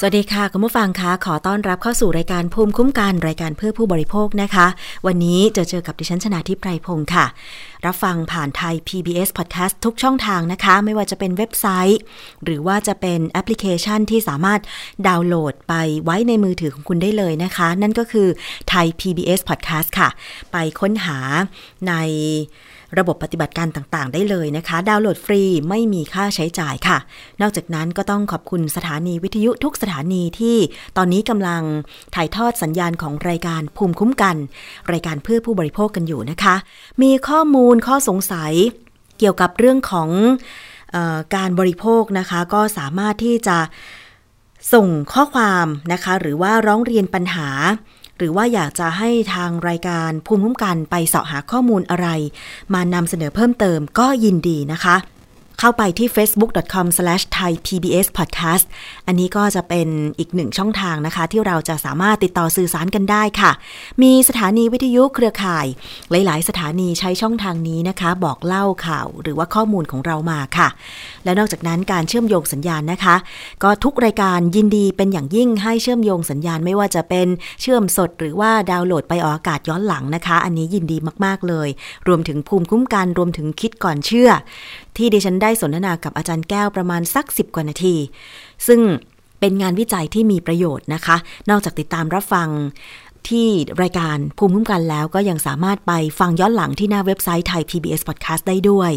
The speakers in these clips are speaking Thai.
สวัสดีค่ะคุณผู้ฟังคะขอต้อนรับเข้าสู่รายการภูมิคุ้มกันรายการเพื่อผู้บริโภคนะคะ วันนี้จอเจอกับดิฉันชนาทิพไพรพงศ์ค่ะ รับฟังผ่านไทย PBS Podcast ทุกช่องทางนะคะ ไม่ว่าจะเป็นเว็บไซต์ หรือว่าจะเป็นแอปพลิเคชันที่สามารถดาวน์โหลดไปไว้ในมือถือของคุณได้เลยนะคะ นั่นก็คือไทย PBS Podcast ค่ะ ไปค้นหาใน ระบบปฏิบัติการต่างๆ ได้เลยนะคะ ดาวน์โหลดฟรีไม่มีค่าใช้จ่ายค่ะ นอกจากนั้นก็ต้องขอบคุณสถานีวิทยุทุกสถานีที่ตอนนี้กำลังถ่ายทอดสัญญาณของรายการภูมิคุ้มกัน รายการเพื่อผู้บริโภคกันอยู่นะคะ มีข้อมูลข้อสงสัยเกี่ยวกับเรื่องของออการบริโภคนะคะ ก็สามารถที่จะส่งข้อความนะคะ หรือว่าร้องเรียนปัญหา หรือว่าอยากจะให้ทางรายการภูมิคุ้มกันไปเสาะหาข้อมูลอะไร มานำเสนอเพิ่มเติมก็ยินดีนะคะ เข้าไปที่ facebook.com/thaipbspodcast อันนี้ก็จะเป็นอีกหนึ่งช่องทางนะคะ ที่เราจะสามารถติดต่อสื่อสารกันได้ค่ะ มีสถานีวิทยุเครือข่าย หลาย ๆ สถานีใช้ช่องทางนี้นะคะ บอกเล่าข่าวหรือว่าข้อมูลของเรามาค่ะ และนอกจากนั้นการเชื่อมโยงสัญญาณนะคะ ก็ทุกรายการยินดีเป็นอย่างยิ่งให้เชื่อมโยงสัญญาณไม่ว่าจะเป็นเชื่อมสดหรือว่าดาวน์โหลดไปออกอากาศย้อนหลังนะคะ อันนี้ยินดีมาก ๆ เลย รวมถึงภูมิคุ้มกันรวมถึงคิดก่อนเชื่อ ที่ดิฉันได้สนทนากับอาจารย์แก้วประมาณสัก 10 กว่านาที ซึ่งเป็นงานวิจัยที่มีประโยชน์นะคะ นอกจากติดตามรับฟังที่รายการภูมิคุ้มกันแล้วก็ยังสามารถไปฟังย้อนหลังที่หน้าเว็บไซต์ไทย PBS Podcast ได้ด้วย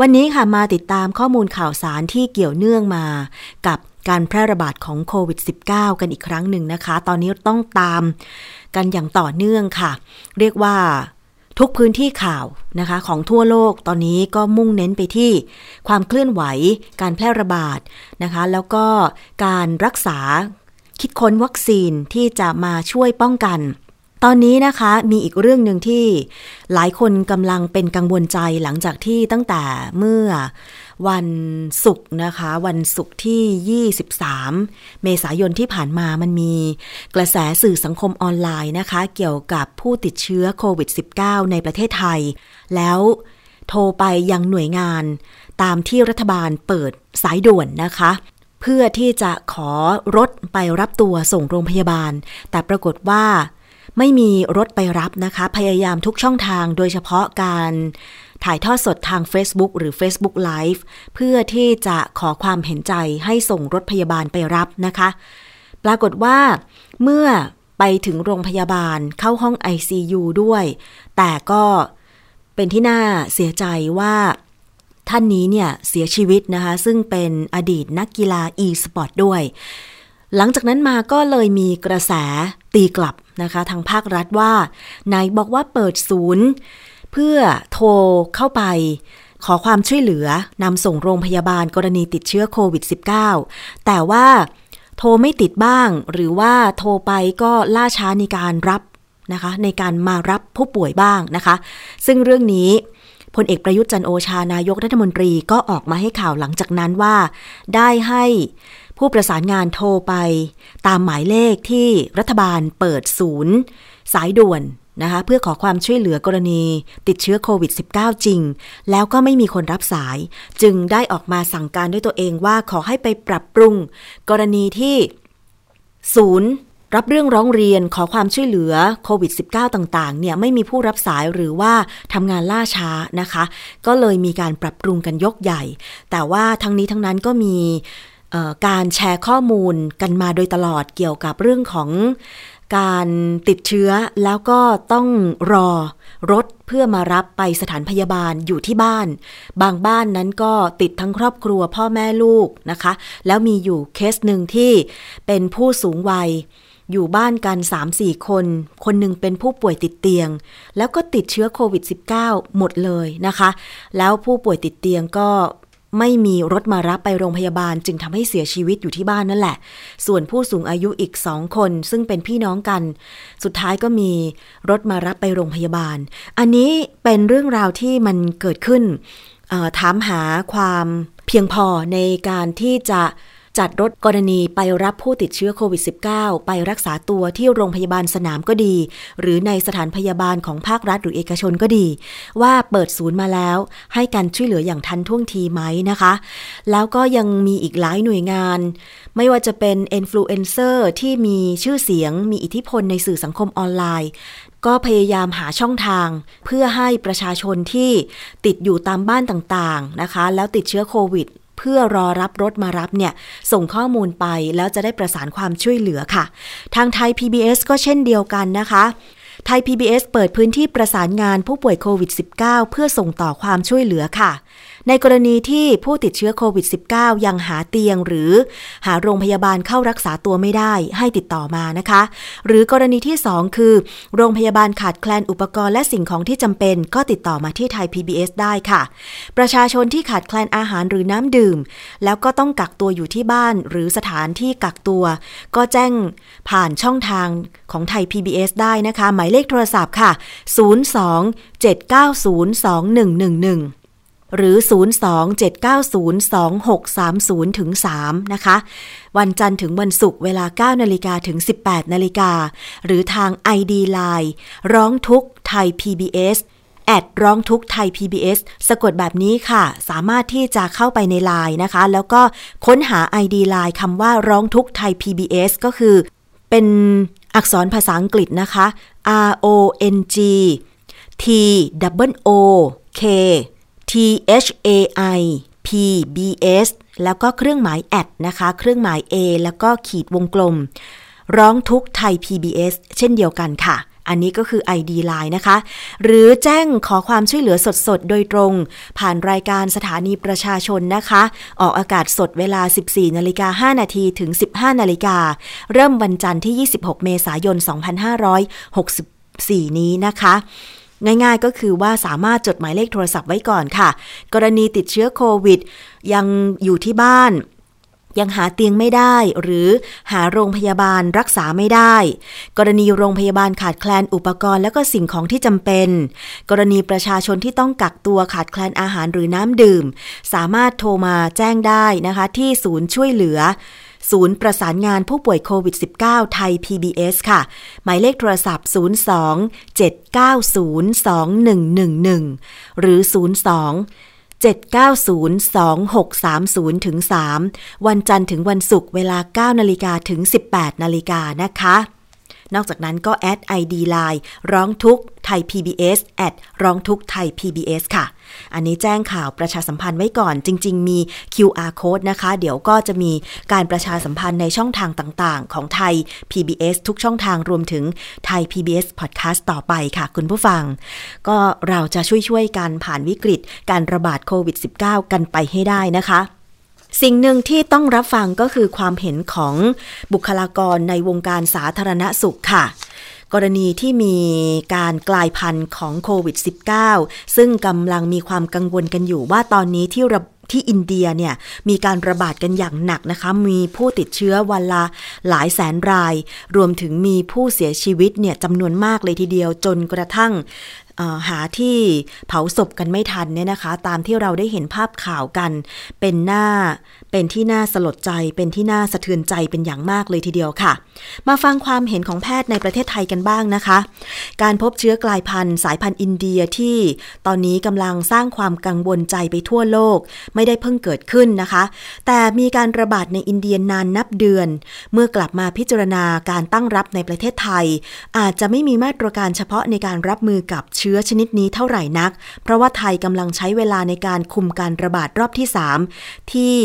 วันนี้ค่ะมาติดตามข้อมูลข่าวสารที่เกี่ยวเนื่องมากับการแพร่ระบาดของโควิด -19 กันอีกครั้งหนึ่งนะคะ ตอนนี้ต้องตามกันอย่างต่อเนื่องค่ะ เรียกว่า ทุกพื้นที่ข่าวนะคะ ของทั่วโลกตอนนี้ก็มุ่งเน้นไปที่ความเคลื่อนไหว การแพร่ระบาดนะคะ แล้วก็การรักษาคิดค้นวัคซีนที่จะมาช่วยป้องกัน ตอนนี้นะคะมีอีกเรื่องหนึ่งที่หลายคนกำลังเป็นกังวลใจหลังจากที่ตั้งแต่เมื่อ วันศุกร์นะคะ วันศุกร์ที่ 23 เมษายนที่ผ่านมามันมีกระแสสื่อสังคมออนไลน์นะคะ เกี่ยวกับผู้ติดเชื้อโควิด -19 ในประเทศไทย แล้วโทรไปยังหน่วยงาน ตามที่รัฐบาลเปิดสายด่วนนะคะ เพื่อที่จะขอรถไปรับตัวส่งโรงพยาบาล แต่ปรากฏว่าไม่มีรถไปรับนะคะ พยายามทุกช่องทางโดยเฉพาะการ ถ่ายทอดสดทาง Facebook หรือ Facebook Live เพื่อที่จะขอความเห็นใจให้ส่งรถพยาบาลไปรับนะคะ ปรากฏว่าเมื่อไปถึงโรงพยาบาลเข้าห้อง ICU ด้วย แต่ก็เป็นที่น่าเสียใจว่าท่านนี้เนี่ยเสียชีวิตนะคะ ซึ่งเป็นอดีตนักกีฬา e-sport ด้วย หลังจากนั้นมาก็เลยมีกระแสตีกลับนะคะ ทางภาครัฐว่านายบอกว่าเปิดศูนย์ เพื่อโทรเข้าไป ขอความช่วยเหลือนำส่งโรงพยาบาลกรณีติดเชื้อโควิด -19 แต่ว่าโทรไม่ติดบ้าง หรือว่าโทรไปก็ล่าช้าในการรับนะคะในการมารับผู้ป่วยบ้างนะคะ ซึ่งเรื่องนี้พลเอกประยุทธ์จันโอชานายกรัฐมนตรีก็ออกมาให้ข่าวหลังจากนั้นว่า ได้ให้ผู้ประสานงานโทรไป ตามหมายเลขที่รัฐบาลเปิดศูนย์ สายด่วน นะคะเพื่อขอความช่วยเหลือกรณี ติดเชื้อโควิด -19 จริง แล้วก็ไม่มีคนรับสาย จึงได้ออกมาสั่งการด้วยตัวเองว่าขอให้ไปปรับปรุง กรณีที่ศูนย์รับเรื่องร้องเรียนขอความช่วยเหลือโควิด -19 ต่าง ๆ เนี่ยไม่มีผู้รับสายหรือว่าทำงานล่าช้านะคะ ก็เลยมีการปรับปรุงกันยกใหญ่ แต่ว่าทั้งนี้ทั้งนั้นก็มีการแชร์ข้อมูลกันมาโดยตลอดเกี่ยวกับเรื่องของ การติดเชื้อแล้วก็ต้องรอรถเพื่อมารับไปสถานพยาบาลอยู่ที่บ้าน บางบ้านนั้นก็ติดทั้งครอบครัวพ่อแม่ลูกนะคะ แล้วมีอยู่เคสหนึ่งที่เป็นผู้สูงวัย อยู่บ้านกัน 3-4 คน คนหนึ่งเป็นผู้ป่วยติดเตียง แล้วก็ติดเชื้อโควิด -19 หมดเลยนะคะ แล้วผู้ป่วยติดเตียงก็ ไม่มีรถมารับไปโรงพยาบาลจึงทำให้เสียชีวิตอยู่ที่บ้านนั่นแหละ ส่วนผู้สูงอายุอีกสองคน ซึ่งเป็นพี่น้องกัน สุดท้ายก็มีรถมารับไปโรงพยาบาล อันนี้เป็นเรื่องราวที่มันเกิดขึ้นถามหาความเพียงพอในการที่จะ จัดรถกรณีไปรับผู้ติดเชื้อโควิด -19 ไปรักษาตัวที่โรงพยาบาลสนามก็ดี หรือในสถานพยาบาลของภาครัฐหรือเอกชนก็ดี ว่าเปิดศูนย์มาแล้ว ให้การช่วยเหลืออย่างทันท่วงทีไหมนะคะ แล้วก็ยังมีอีกหลายหน่วยงาน ไม่ว่าจะเป็นอินฟลูเอนเซอร์ที่มีชื่อเสียง มีอิทธิพลในสื่อสังคมออนไลน์ ก็พยายามหาช่องทาง เพื่อให้ประชาชนที่ติดอยู่ตามบ้านต่างๆนะคะ แล้วติดเชื้อโควิด เพื่อรอรับรถมารับเนี่ย ส่งข้อมูลไปแล้วจะได้ประสานความช่วยเหลือค่ะ ทางไทย PBS ก็เช่นเดียวกันนะคะไทย PBS เปิดพื้นที่ประสานงานผู้ป่วยโควิด -19 เพื่อส่งต่อความช่วยเหลือค่ะ ในกรณีที่ผู้ติดเชื้อโควิด -19 ยังหาเตียงหรือหาโรงพยาบาลเข้ารักษาตัวไม่ได้ให้ติดต่อมานะคะ หรือกรณีที่ 2 คือ โรงพยาบาลขาดแคลนอุปกรณ์และสิ่งของที่จำเป็น ก็ติดต่อมาที่ไทย PBS ได้ค่ะ ประชาชนที่ขาดแคลนอาหารหรือน้ำดื่ม แล้วก็ต้องกักตัวอยู่ที่บ้าน หรือสถานที่กักตัว ก็แจ้งผ่านช่องทางของไทย PBS ได้นะคะ หมายเลขโทรศัพท์ค่ะ 02-790-2111 หรือ 02-790-2630ถึง3นะคะ วันจันทร์ถึงวันศุกร์เวลา 9นาฬิกาถึง 18นาฬิกา หรือทาง ID Line ร้องทุกไทย PBS แอดร้องทุกไทย PBS สะกดแบบนี้ค่ะ สามารถที่จะเข้าไปในไลน์นะคะ แล้วก็ค้นหา ID Line คำว่าร้องทุกไทย PBS ก็คือ เป็นอักษรภาษาอังกฤษนะคะ R O N G T W O K T H A I P B S แล้วก็เครื่องหมายแอดนะคะ เครื่องหมาย A แล้วก็ขีดวงกลม ร้องทุกไทย PBS เช่นเดียวกันค่ะ อันนี้ก็คือ ID Line นะคะ หรือแจ้งขอความช่วยเหลือสดๆ โดยตรง ผ่านรายการสถานีประชาชนนะคะ ออกอากาศสดเวลา 14นาฬิกา5นาทีถึง 15นาฬิกา เริ่มวันจันทร์ที่ 26 เมษายน 2564นี้นะคะ ง่ายๆก็คือว่าสามารถจดหมายเลขโทรศัพท์ไว้ก่อนค่ะ กรณีติดเชื้อโควิด ยังอยู่ที่บ้าน ยังหาเตียงไม่ได้ หรือหาโรงพยาบาลรักษาไม่ได้ กรณีโรงพยาบาลขาดแคลนอุปกรณ์และก็สิ่งของที่จำเป็น กรณีประชาชนที่ต้องกักตัวขาดแคลนอาหารหรือน้ำดื่ม สามารถโทรมาแจ้งได้นะคะที่ศูนย์ช่วยเหลือ ศูนย์ประสานงานผู้ป่วยโควิด -19 ไทย PBS ค่ะ หมายเลขโทรศัพท์ 02-790-2111 หรือ 02 790-2630ถึง3วันจันทร์ถึงวันศุกร์เวลา 9นาฬิกาถึง 18นาฬิกานะคะ นอกจากนั้นก็แอด ID Line ร้องทุกไทย PBS แอดร้องทุกไทย PBS ค่ะ อันนี้แจ้งข่าวประชาสัมพันธ์ไว้ก่อน จริง ๆ มี QR code นะคะ เดี๋ยวก็จะมีการประชาสัมพันธ์ในช่องทางต่างๆ ของไทย PBS ทุกช่องทางรวมถึงไทย PBS Podcast ต่อไปค่ะ คุณผู้ฟัง ก็เราจะช่วยๆกันผ่านวิกฤตการระบาดโควิด -19 กันไปให้ได้นะคะ สิ่งหนึ่งที่ต้องรับฟังก็คือความเห็นของบุคลากรในวงการสาธารณสุขค่ะ กรณีที่มีการกลายพันธุ์ของโควิด -19 ซึ่งกำลังมีความกังวลกันอยู่ว่าตอนนี้ที่ระที่อินเดียเนี่ยมีการระบาดกันอย่างหนักนะคะ มีผู้ติดเชื้อวันละหลายแสนราย รวมถึงมีผู้เสียชีวิตเนี่ยจำนวนมากเลยทีเดียวจนกระทั่ง หาที่เผาศพกันไม่ทันเนี่ยนะคะ ตามที่เราได้เห็นภาพข่าวกัน เป็นหน้าเป็นที่น่าสลดใจ เป็นที่น่าสะเทือนใจเป็นอย่างมากเลยทีเดียวค่ะ มาฟังความเห็นของแพทย์ในประเทศไทยกันบ้างนะคะ การพบเชื้อกลายพันธุ์สายพันธุ์อินเดียที่ตอนนี้กำลังสร้างความกังวลใจไปทั่วโลก ไม่ได้เพิ่งเกิดขึ้นนะคะ แต่มีการระบาดในอินเดียนานนับเดือน เมื่อกลับมาพิจารณาการตั้งรับในประเทศไทย อาจจะไม่มีมาตรการเฉพาะในการรับมือกับเชื้อชนิดนี้เท่าไหร่นัก เพราะว่าไทยกำลังใช้เวลาในการคุมการระบาดรอบที่ 3 ที่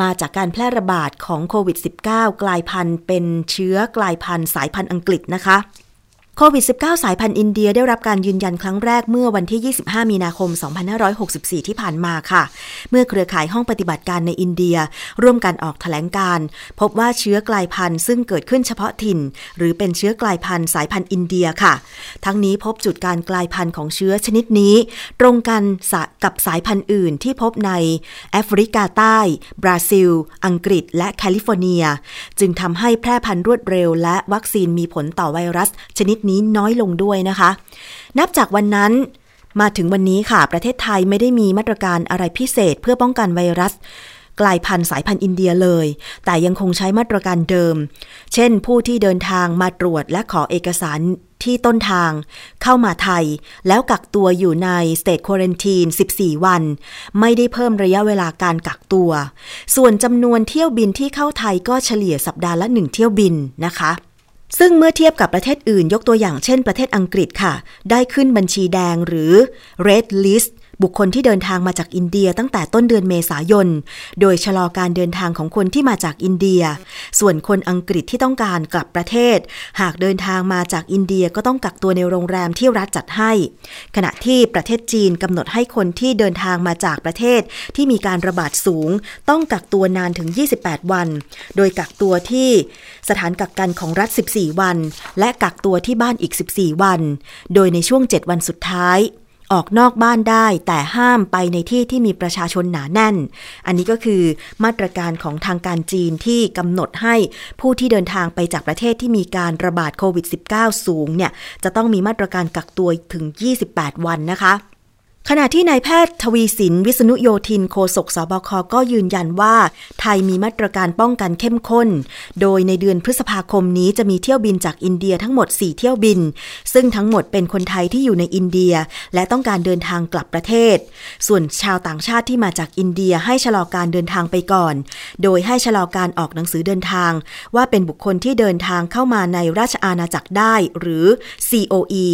มาจากการแพร่ระบาดของโควิด -19 กลายพันธุ์เป็นเชื้อกลายพันธุ์สายพันธุ์อังกฤษนะคะ โควิด -19 สายพันธุ์อินเดียได้รับการยืนยันครั้งแรกเมื่อวันที่ 25 มีนาคม 2564 ที่ผ่านมาค่ะ เมื่อเครือข่ายห้องปฏิบัติการในอินเดีย ร่วมกันออกแถลงการ พบว่าเชื้อกลายพันธุ์ซึ่งเกิดขึ้นเฉพาะถิ่น หรือเป็นเชื้อกลายพันธุ์สายพันธุ์อินเดียค่ะ ทั้งนี้พบจุดการกลายพันธุ์ของเชื้อชนิดนี้ ตรงกันกับสายพันธุ์อื่นที่พบในแอฟริกาใต้ บราซิล อังกฤษ และแคลิฟอร์เนีย จึงทำให้แพร่พันธุ์รวดเร็ว และวัคซีนมีผลต่อไวรัสชนิดนี้น้อยลงด้วยนะคะ นับจากวันนั้นมาถึงวันนี้ค่ะ ประเทศไทยไม่ได้มีมาตรการอะไรพิเศษเพื่อป้องกันไวรัส กลายพันธุ์สายพันธุ์อินเดียเลย แต่ยังคงใช้มาตรการเดิม เช่น ผู้ที่เดินทางมาตรวจและขอเอกสารที่ต้นทางเข้ามาไทย แล้วกักตัวอยู่ในสเตทควอรันทีน 14 วัน ไม่ได้เพิ่มระยะเวลาการกักตัว ส่วนจำนวนเที่ยวบินที่เข้าไทยก็เฉลี่ยสัปดาห์ละหนึ่งเที่ยวบินนะคะ ซึ่งเมื่อเทียบกับประเทศอื่นยกตัวอย่างเช่นประเทศอังกฤษค่ะ ได้ขึ้นบัญชีแดงหรือ red list บุคคลที่เดินทางมาจากอินเดียตั้งแต่ต้นเดือนเมษายน โดยชะลอการเดินทางของคนที่มาจากอินเดีย ส่วนคนอังกฤษที่ต้องการกลับประเทศ หากเดินทางมาจากอินเดียก็ต้องกักตัวในโรงแรมที่รัฐจัดให้ ขณะที่ประเทศจีนกำหนดให้คนที่เดินทางมาจากประเทศที่มีการระบาดสูง ต้องกักตัวนานถึง 28 วัน โดยกักตัวที่สถานกักกันของรัฐ 14 วัน และกักตัวที่บ้านอีก 14 วัน โดยในช่วง 7 วันสุดท้าย ออกนอกบ้านได้ แต่ห้ามไปในที่ที่มีประชาชนหนาแน่น อันนี้ก็คือมาตรการของทางการจีนที่กำหนดให้ผู้ที่เดินทางไปจากประเทศที่มีการระบาดโควิด -19 สูงเนี่ยจะต้องมีมาตรการกักตัวถึง 28 วันนะคะ ขณะที่นายแพทย์ทวีสิน วิษณุโยธินโฆษกสบคก็ยืนยันว่า ไทยมีมาตรการป้องกันเข้มข้น โดยในเดือนพฤษภาคมนี้จะมีเที่ยวบินจากอินเดียทั้งหมด 4 เที่ยวบิน ซึ่งทั้งหมดเป็นคนไทยที่อยู่ในอินเดีย และต้องการเดินทางกลับประเทศ ส่วนชาวต่างชาติที่มาจากอินเดียให้ชะลอการเดินทางไปก่อน โดยให้ชะลอการออกหนังสือเดินทาง ว่าเป็นบุคคลที่เดินทางเข้ามาในราชอาณาจักรได้หรือ COE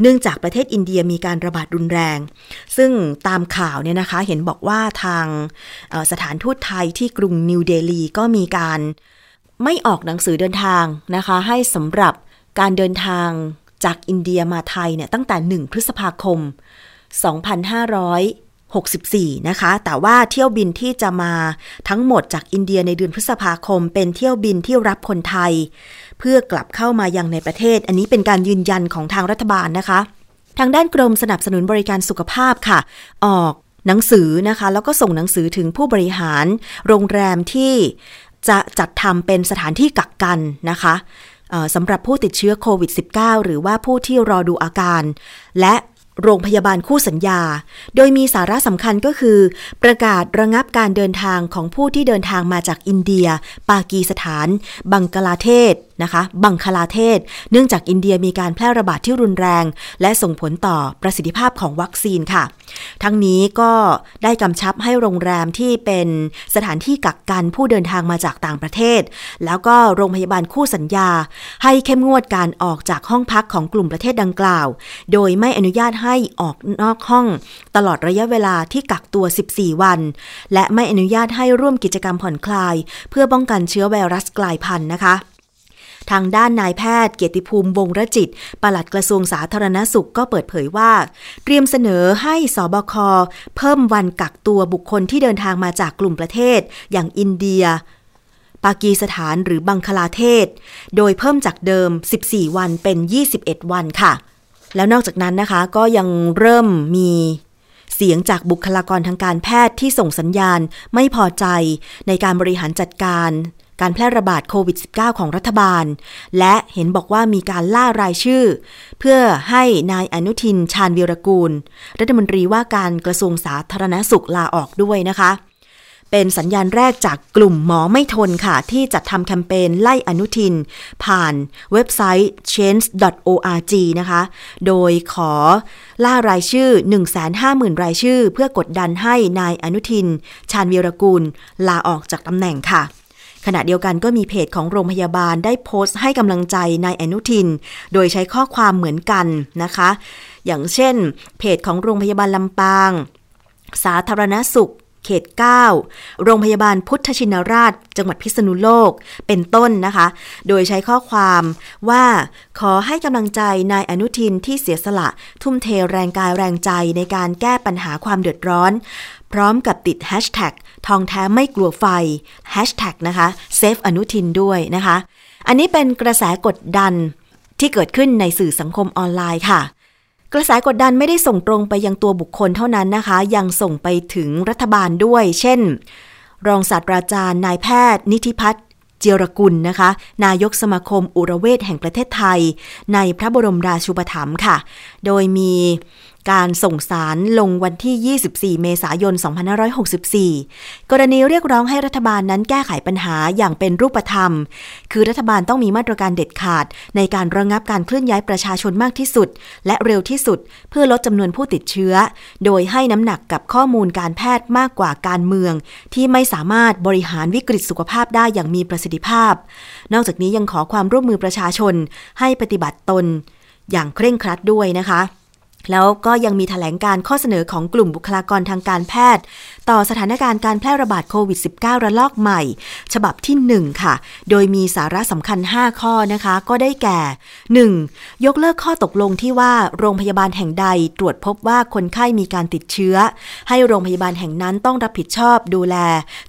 เนื่องจากประเทศอินเดียมีการระบาดรุนแรงซึ่งตามข่าวเนี่ยนะคะเห็นบอกว่าทางสถานทูตไทยที่กรุงนิวเดลีก็มีการไม่ออกหนังสือเดินทางนะคะ ให้สำหรับการเดินทางจากอินเดียมาไทยเนี่ยตั้งแต่ 1 พฤษภาคม 2564 นะคะ แต่ว่าเที่ยวบินที่จะมาทั้งหมดจากอินเดียในเดือนพฤษภาคม เป็นเที่ยวบินที่รับคนไทย เพื่อกลับเข้ามายังในประเทศ อันนี้เป็นการยืนยันของทางรัฐบาลนะคะ ทางด้านกรมสนับสนุนบริการสุขภาพค่ะ ออกหนังสือนะคะ แล้วก็ส่งหนังสือถึงผู้บริหาร โรงแรมที่จะจัดทำเป็นสถานที่กักกันนะคะสำหรับผู้ติดเชื้อโควิด -19 หรือว่าผู้ที่รอดูอาการ และโรงพยาบาลคู่สัญญา โดยมีสาระสำคัญก็คือ ประกาศระงับการเดินทางของผู้ที่เดินทางมาจากอินเดีย ปากีสถาน บังกลาเทศ นะคะ บังคลาเทศ เนื่องจากอินเดียมีการแพร่ระบาดที่รุนแรง และส่งผลต่อประสิทธิภาพของวัคซีนค่ะ ทั้งนี้ก็ได้กำชับให้โรงแรมที่เป็นสถานที่กักกันผู้เดินทางมาจากต่างประเทศ แล้วก็โรงพยาบาลคู่สัญญา ให้เข้มงวดการออกจากห้องพักของกลุ่มประเทศดังกล่าว โดยไม่อนุญาตให้ออกนอกห้อง ตลอดระยะเวลาที่กักตัว 14 วัน และไม่อนุญาตให้ร่วมกิจกรรมผ่อนคลาย เพื่อป้องกันเชื้อไวรัสกลายพันธุ์นะคะ ทางด้านนายแพทย์เกียรติภูมิวงรจิต ปลัดกระทรวงสาธารณสุขก็เปิดเผยว่า เตรียมเสนอให้สบค เพิ่มวันกักตัวบุคคลที่เดินทางมาจากกลุ่มประเทศ อย่างอินเดีย ปากีสถานหรือบังคลาเทศ โดยเพิ่มจากเดิม 14 วันเป็น 21 วันค่ะ แล้วนอกจากนั้นนะคะก็ยังเริ่มมีเสียงจากบุคลากรทางการแพทย์ที่ส่งสัญญาณไม่พอใจในการบริหารจัดการ การแพร่ระบาดโควิด -19 ของรัฐบาล และเห็นบอกว่ามีการล่ารายชื่อ เพื่อให้นายอนุทินชาญวีรกูล รัฐมนตรีว่าการกระทรวงสาธารณสุขลาออกด้วยนะคะ เป็นสัญญาณแรกจากกลุ่มหมอไม่ทนค่ะ ที่จัดทำแคมเปญไล่อนุทิน ผ่านเว็บไซต์ change.org นะคะ โดยขอล่ารายชื่อ 150,000 รายชื่อ เพื่อกดดันให้นายอนุทิน ชาญวีรกูล ลาออกจากตำแหน่งค่ะ ขณะเดียวกันก็มีเพจของโรงพยาบาลได้โพสต์ให้กำลังใจนายอนุทิน โดยใช้ข้อความเหมือนกันนะคะ อย่างเช่น เพจของโรงพยาบาลลำปาง สาธารณสุข เขต 9 โรงพยาบาลพุทธชินราช จังหวัดพิษณุโลก เป็นต้นนะคะ โดยใช้ข้อความว่าขอให้กำลังใจนายอนุทินที่เสียสละ ทุ่มเทแรงกายแรงใจในการแก้ปัญหาความเดือดร้อน พร้อมกับติดแฮชแท็กทองแท้ไม่กลัวไฟ Hashtag นะคะเซฟอนุทินด้วยนะคะ อันนี้เป็นกระแสกดดันที่เกิดขึ้นในสื่อสังคมออนไลน์ค่ะ กระแสกดดันไม่ได้ส่งตรงไปยังตัวบุคคลเท่านั้นนะคะ ยังส่งไปถึงรัฐบาลด้วย เช่น รองศาสตราจารย์นายแพทย์ นิติพัฒน์เจียรกุลนะคะ นายกสมาคมอุรเวทแห่งประเทศไทย ในพระบรมราชูปถัมภ์ค่ะ โดยมี การส่งสารลงวันที่ 24 เมษายน 2564 กรณีเรียกร้องให้รัฐบาลนั้นแก้ไขปัญหาอย่างเป็นรูปธรรม คือรัฐบาลต้องมีมาตรการเด็ดขาด ในการระงับการเคลื่อนย้ายประชาชนมากที่สุด และเร็วที่สุด เพื่อลดจำนวนผู้ติดเชื้อ โดยให้น้ำหนักกับข้อมูลการแพทย์มากกว่าการเมือง ที่ไม่สามารถบริหารวิกฤตสุขภาพได้อย่างมีประสิทธิภาพ นอกจากนี้ยังขอความร่วมมือประชาชนให้ปฏิบัติตนอย่างเคร่งครัดด้วยนะคะ แล้วก็ยังมีถแถลงการข้อเสนอของกลุ่มบุคลากรทางการแพทย์ ต่อสถานการณ์การแพร่ระบาดโควิด -19 ระลอกใหม่ ฉบับที่ 1 ค่ะ โดยมีสาระสำคัญ 5 ข้อนะคะ ก็ได้แก่ 1. ยกเลิกข้อตกลงที่ว่าโรงพยาบาลแห่งใดตรวจพบว่าคนไข้มีการติดเชื้อ ให้โรงพยาบาลแห่งนั้นต้องรับผิดชอบดูแล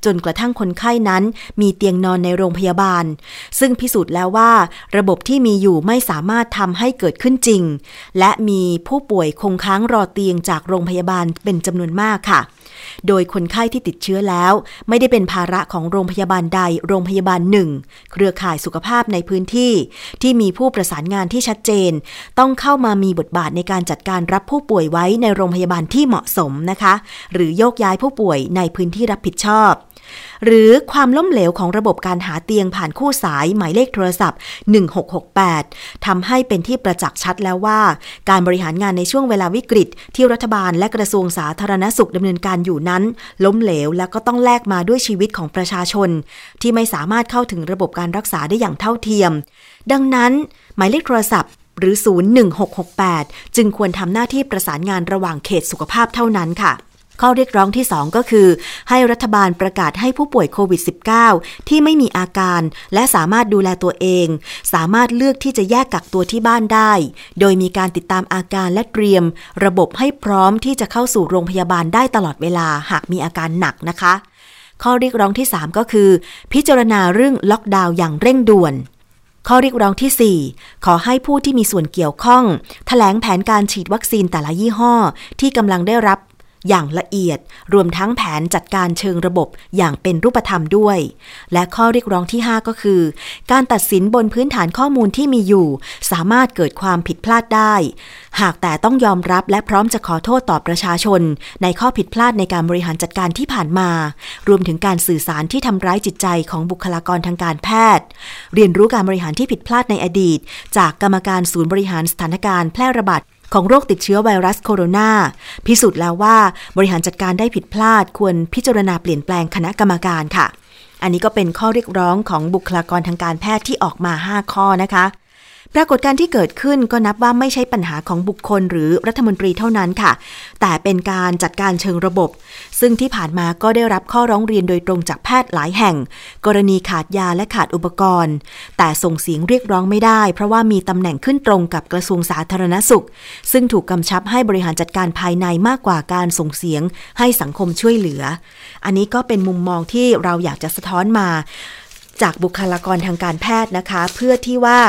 จนกระทั่งคนไข้นั้น มีเตียงนอนในโรงพยาบาล ซึ่งพิสูจน์แล้วว่า ระบบที่มีอยู่ไม่สามารถทำให้เกิดขึ้นจริง และมีผู้ป่วยคงค้างรอเตียงจากโรงพยาบาลเป็นจำนวนมากค่ะ โดยคนไข้ที่ติดเชื้อแล้ว ไม่ได้เป็นภาระของโรงพยาบาลใดโรงพยาบาลหนึ่ง เครือข่ายสุขภาพในพื้นที่ ที่มีผู้ประสานงานที่ชัดเจน ต้องเข้ามามีบทบาทในการจัดการรับผู้ป่วยไว้ในโรงพยาบาลที่เหมาะสมนะคะ หรือโยกย้ายผู้ป่วยในพื้นที่รับผิดชอบ หรือความล้มเหลวของระบบการหาเตียงผ่านคู่สายหมายเลขโทรศัพท์ 1668ทำให้เป็นที่ประจักษ์ชัดแล้วว่า การบริหารงานในช่วงเวลาวิกฤต ที่รัฐบาลและกระทรวงสาธารณสุขดำเนินการอยู่นั้น ล้มเหลวและก็ต้องแลกมาด้วยชีวิตของประชาชน ที่ไม่สามารถเข้าถึงระบบการรักษาได้อย่างเท่าเทียม ดังนั้น หมายเลขโทรศัพท์หรือ 01668 จึงควรทำหน้าที่ประสานงานระหว่างเขตสุขภาพเท่านั้นค่ะ ข้อเรียกร้องที่ 2 ก็คือ ให้รัฐบาลประกาศให้ผู้ป่วยโควิด -19 ที่ไม่มีอาการและสามารถดูแลตัวเอง สามารถเลือกที่จะแยกกักตัวที่บ้านได้ โดยมีการติดตามอาการและเตรียม ระบบให้พร้อมที่จะเข้าสู่โรงพยาบาลได้ตลอดเวลาหากมีอาการหนักนะคะ ข้อเรียกร้องที่ 3 ก็คือ พิจารณาเรื่องล็อกดาวน์อย่างเร่งด่วนข้อเรียกร้องที่ 4 ขอให้ผู้ที่มีส่วนเกี่ยวข้องถแถลงแผนการฉีดวัคซีนแต่ละยี่ห้อ ที่กำลังได้รับ อย่างละเอียด รวมทั้งแผนจัดการเชิงระบบอย่างเป็นรูปธรรมด้วย และข้อเรียกร้องที่ 5 ก็คือ การตัดสินบนพื้นฐานข้อมูลที่มีอยู่ สามารถเกิดความผิดพลาดได้ หากแต่ต้องยอมรับและพร้อมจะขอโทษต่อประชาชน ในข้อผิดพลาดในการบริหารจัดการที่ผ่านมา รวมถึงการสื่อสารที่ทำร้ายจิตใจของบุคลากรทางการแพทย์ เรียนรู้การบริหารที่ผิดพลาดในอดีต จากกรรมการศูนย์บริหารสถานการณ์แพร่ระบาด ของโรคติดเชื้อไวรัสโคโรนาพิสูจน์แล้วว่าบริหารจัดการได้ผิดพลาดควรพิจารณาเปลี่ยนแปลงคณะกรรมการค่ะ อันนี้ก็เป็นข้อเรียกร้องของบุคลากรทางการแพทย์ที่ออกมา 5 ข้อนะคะ ปรากฏการที่เกิดขึ้นก็นับว่าไม่ใช่ปัญหาของบุคคลหรือรัฐมนตรีเท่านั้นค่ะ แต่เป็นการจัดการเชิงระบบ ซึ่งที่ผ่านมาก็ได้รับข้อร้องเรียนโดยตรงจากแพทย์หลายแห่ง กรณีขาดยาและขาดอุปกรณ์ แต่ส่งเสียงเรียกร้องไม่ได้ เพราะว่ามีตำแหน่งขึ้นตรงกับกระทรวงสาธารณสุข ซึ่งถูกกำชับให้บริหารจัดการภายในมากกว่าการส่งเสียงให้สังคมช่วยเหลือ อันนี้ก็เป็นมุมมองที่เราอยากจะสะท้อนมา จากบุคลากรทางการแพทย์นะคะ เพื่อที่ว่า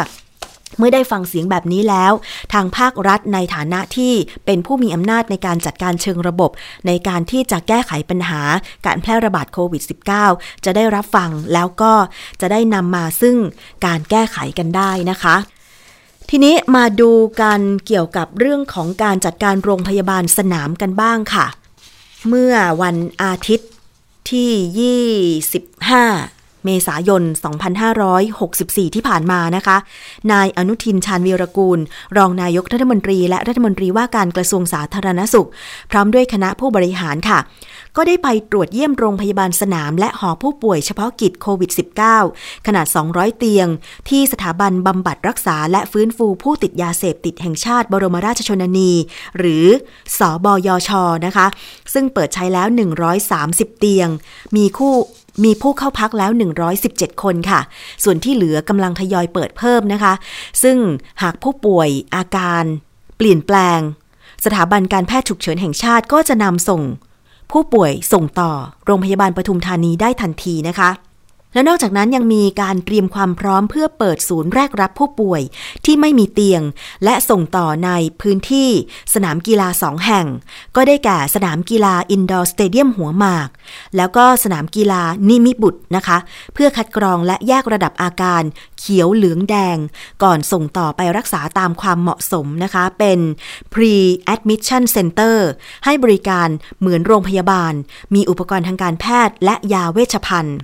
เมื่อได้ฟังเสียงแบบนี้แล้ว ทางภาครัฐในฐานะที่เป็นผู้มีอำนาจในการจัดการเชิงระบบ ในการที่จะแก้ไขปัญหาการแพร่ระบาดโควิด -19 จะได้รับฟังแล้วก็จะได้นำมาซึ่งการแก้ไขกันได้นะคะ ทีนี้มาดูกันเกี่ยวกับเรื่องของการจัดการโรงพยาบาลสนามกันบ้างค่ะ เมื่อวันอาทิตย์ที่ 25 เมษายน 2564 ที่ผ่านมานะคะ นายอนุทินชาญวีรกูล รองนายกรัฐมนตรี และรัฐมนตรีว่าการกระทรวงสาธารณสุข พร้อมด้วยคณะผู้บริหารค่ะ ก็ได้ไปตรวจเยี่ยมโรงพยาบาลสนาม และหอผู้ป่วยเฉพาะกิจโควิด -19 ขนาด 200 เตียง ที่สถาบันบำบัดรักษาและฟื้นฟูผู้ติดยาเสพติดแห่งชาติบรมราชชนนี หรือสอบอยชนะคะ ซึ่งเปิดใช้แล้ว 130 เตียง มีคู่ มีผู้เข้าพักแล้ว 117 คนค่ะ ส่วนที่เหลือกำลังทยอยเปิดเพิ่มนะคะ ซึ่งหากผู้ป่วยอาการเปลี่ยนแปลง สถาบันการแพทย์ฉุกเฉินแห่งชาติก็จะนำส่ง ผู้ป่วยส่งต่อโรงพยาบาลปทุมธานีได้ทันทีนะคะ และนอกจากนั้นยังมีการเตรียมความพร้อมเพื่อเปิดศูนย์แรกรับผู้ป่วยที่ไม่มีเตียง และส่งต่อในพื้นที่สนามกีฬาสองแห่ง ก็ได้แก่สนามกีฬาอินดอร์สเตเดียมหัวหมาก แล้วก็สนามกีฬานิมิบุตรนะคะ เพื่อคัดกรองและแยกระดับอาการเขียวเหลืองแดง ก่อนส่งต่อไปรักษาตามความเหมาะสมนะคะ เป็น pre admission center ให้บริการเหมือนโรงพยาบาล มีอุปกรณ์ทางการแพทย์และยาเวชภัณฑ์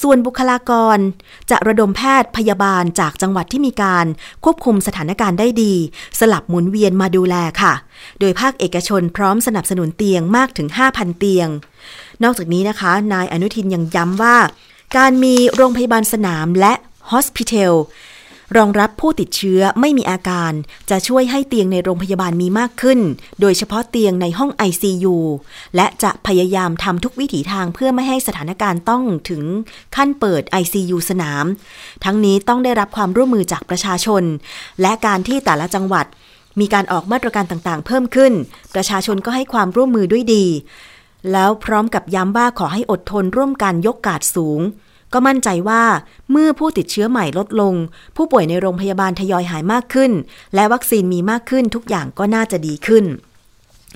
ส่วนบุคลากร จะระดมแพทย์พยาบาลจากจังหวัดที่มีการควบคุมสถานการณ์ได้ดี สลับหมุนเวียนมาดูแลค่ะ โดยภาคเอกชนพร้อมสนับสนุนเตียงมากถึง 5,000 เตียง นอกจากนี้นะคะ นายอนุทินยังย้ำว่า การมีโรงพยาบาลสนามและฮอสพิเทล รองรับผู้ติดเชื้อไม่มีอาการ จะช่วยให้เตียงในโรงพยาบาลมีมากขึ้น โดยเฉพาะเตียงในห้อง ICU และจะพยายามทำทุกวิถีทางเพื่อไม่ให้สถานการณ์ต้องถึงขั้นเปิด ICU สนาม ทั้งนี้ต้องได้รับความร่วมมือจากประชาชน และการที่แต่ละจังหวัด มีการออกมาตรการต่างๆ เพิ่มขึ้น ประชาชนก็ให้ความร่วมมือด้วยดี แล้วพร้อมกับย้ำว่าขอให้อดทนร่วมกันยกกาดสูง ก็มั่นใจว่าเมื่อผู้ติดเชื้อใหม่ลดลง ผู้ป่วยในโรงพยาบาลทยอยหายมากขึ้น และวัคซีนมีมากขึ้นทุกอย่างก็น่าจะดีขึ้น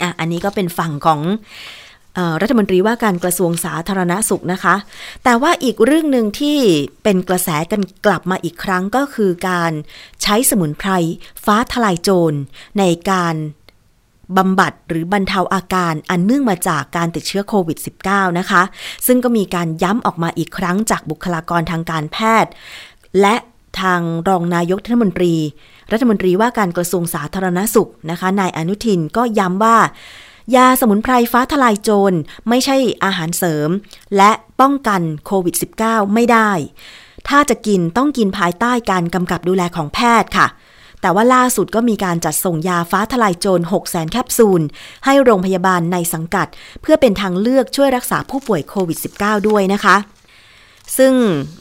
อะอันนี้ก็เป็นฝั่งของรัฐมนตรีว่าการกระทรวงสาธารณสุขนะคะ แต่ว่าอีกเรื่องหนึ่งที่เป็นกระแสกันกลับมาอีกครั้งก็คือการใช้สมุนไพรฟ้าทลายโจรในการ บำบัดหรือบรรเทาอาการอันเนื่องมาจากการติดเชื้อโควิด -19 นะคะ ซึ่งก็มีการย้ำออกมาอีกครั้งจากบุคลากรทางการแพทย์ และทางรองนายกรัฐมนตรี รัฐมนตรีว่าการกระทรวงสาธารณสุขนะคะ นายอนุทินก็ย้ำว่า ยาสมุนไพรฟ้าทลายโจรไม่ใช่อาหารเสริม และป้องกันโควิด -19 ไม่ได้ ถ้าจะกินต้องกินภายใต้การกำกับดูแลของแพทย์ค่ะ แต่ว่าล่าสุดก็มีการจัดส่งยาฟ้าทลายโจร6 0แสนแคปซูล ให้โรงพยาบาลในสังกัด เพื่อเป็นทางเลือกช่วยรักษาผู้ป่วยโควิด -19 ด้วยนะคะ ซึ่ง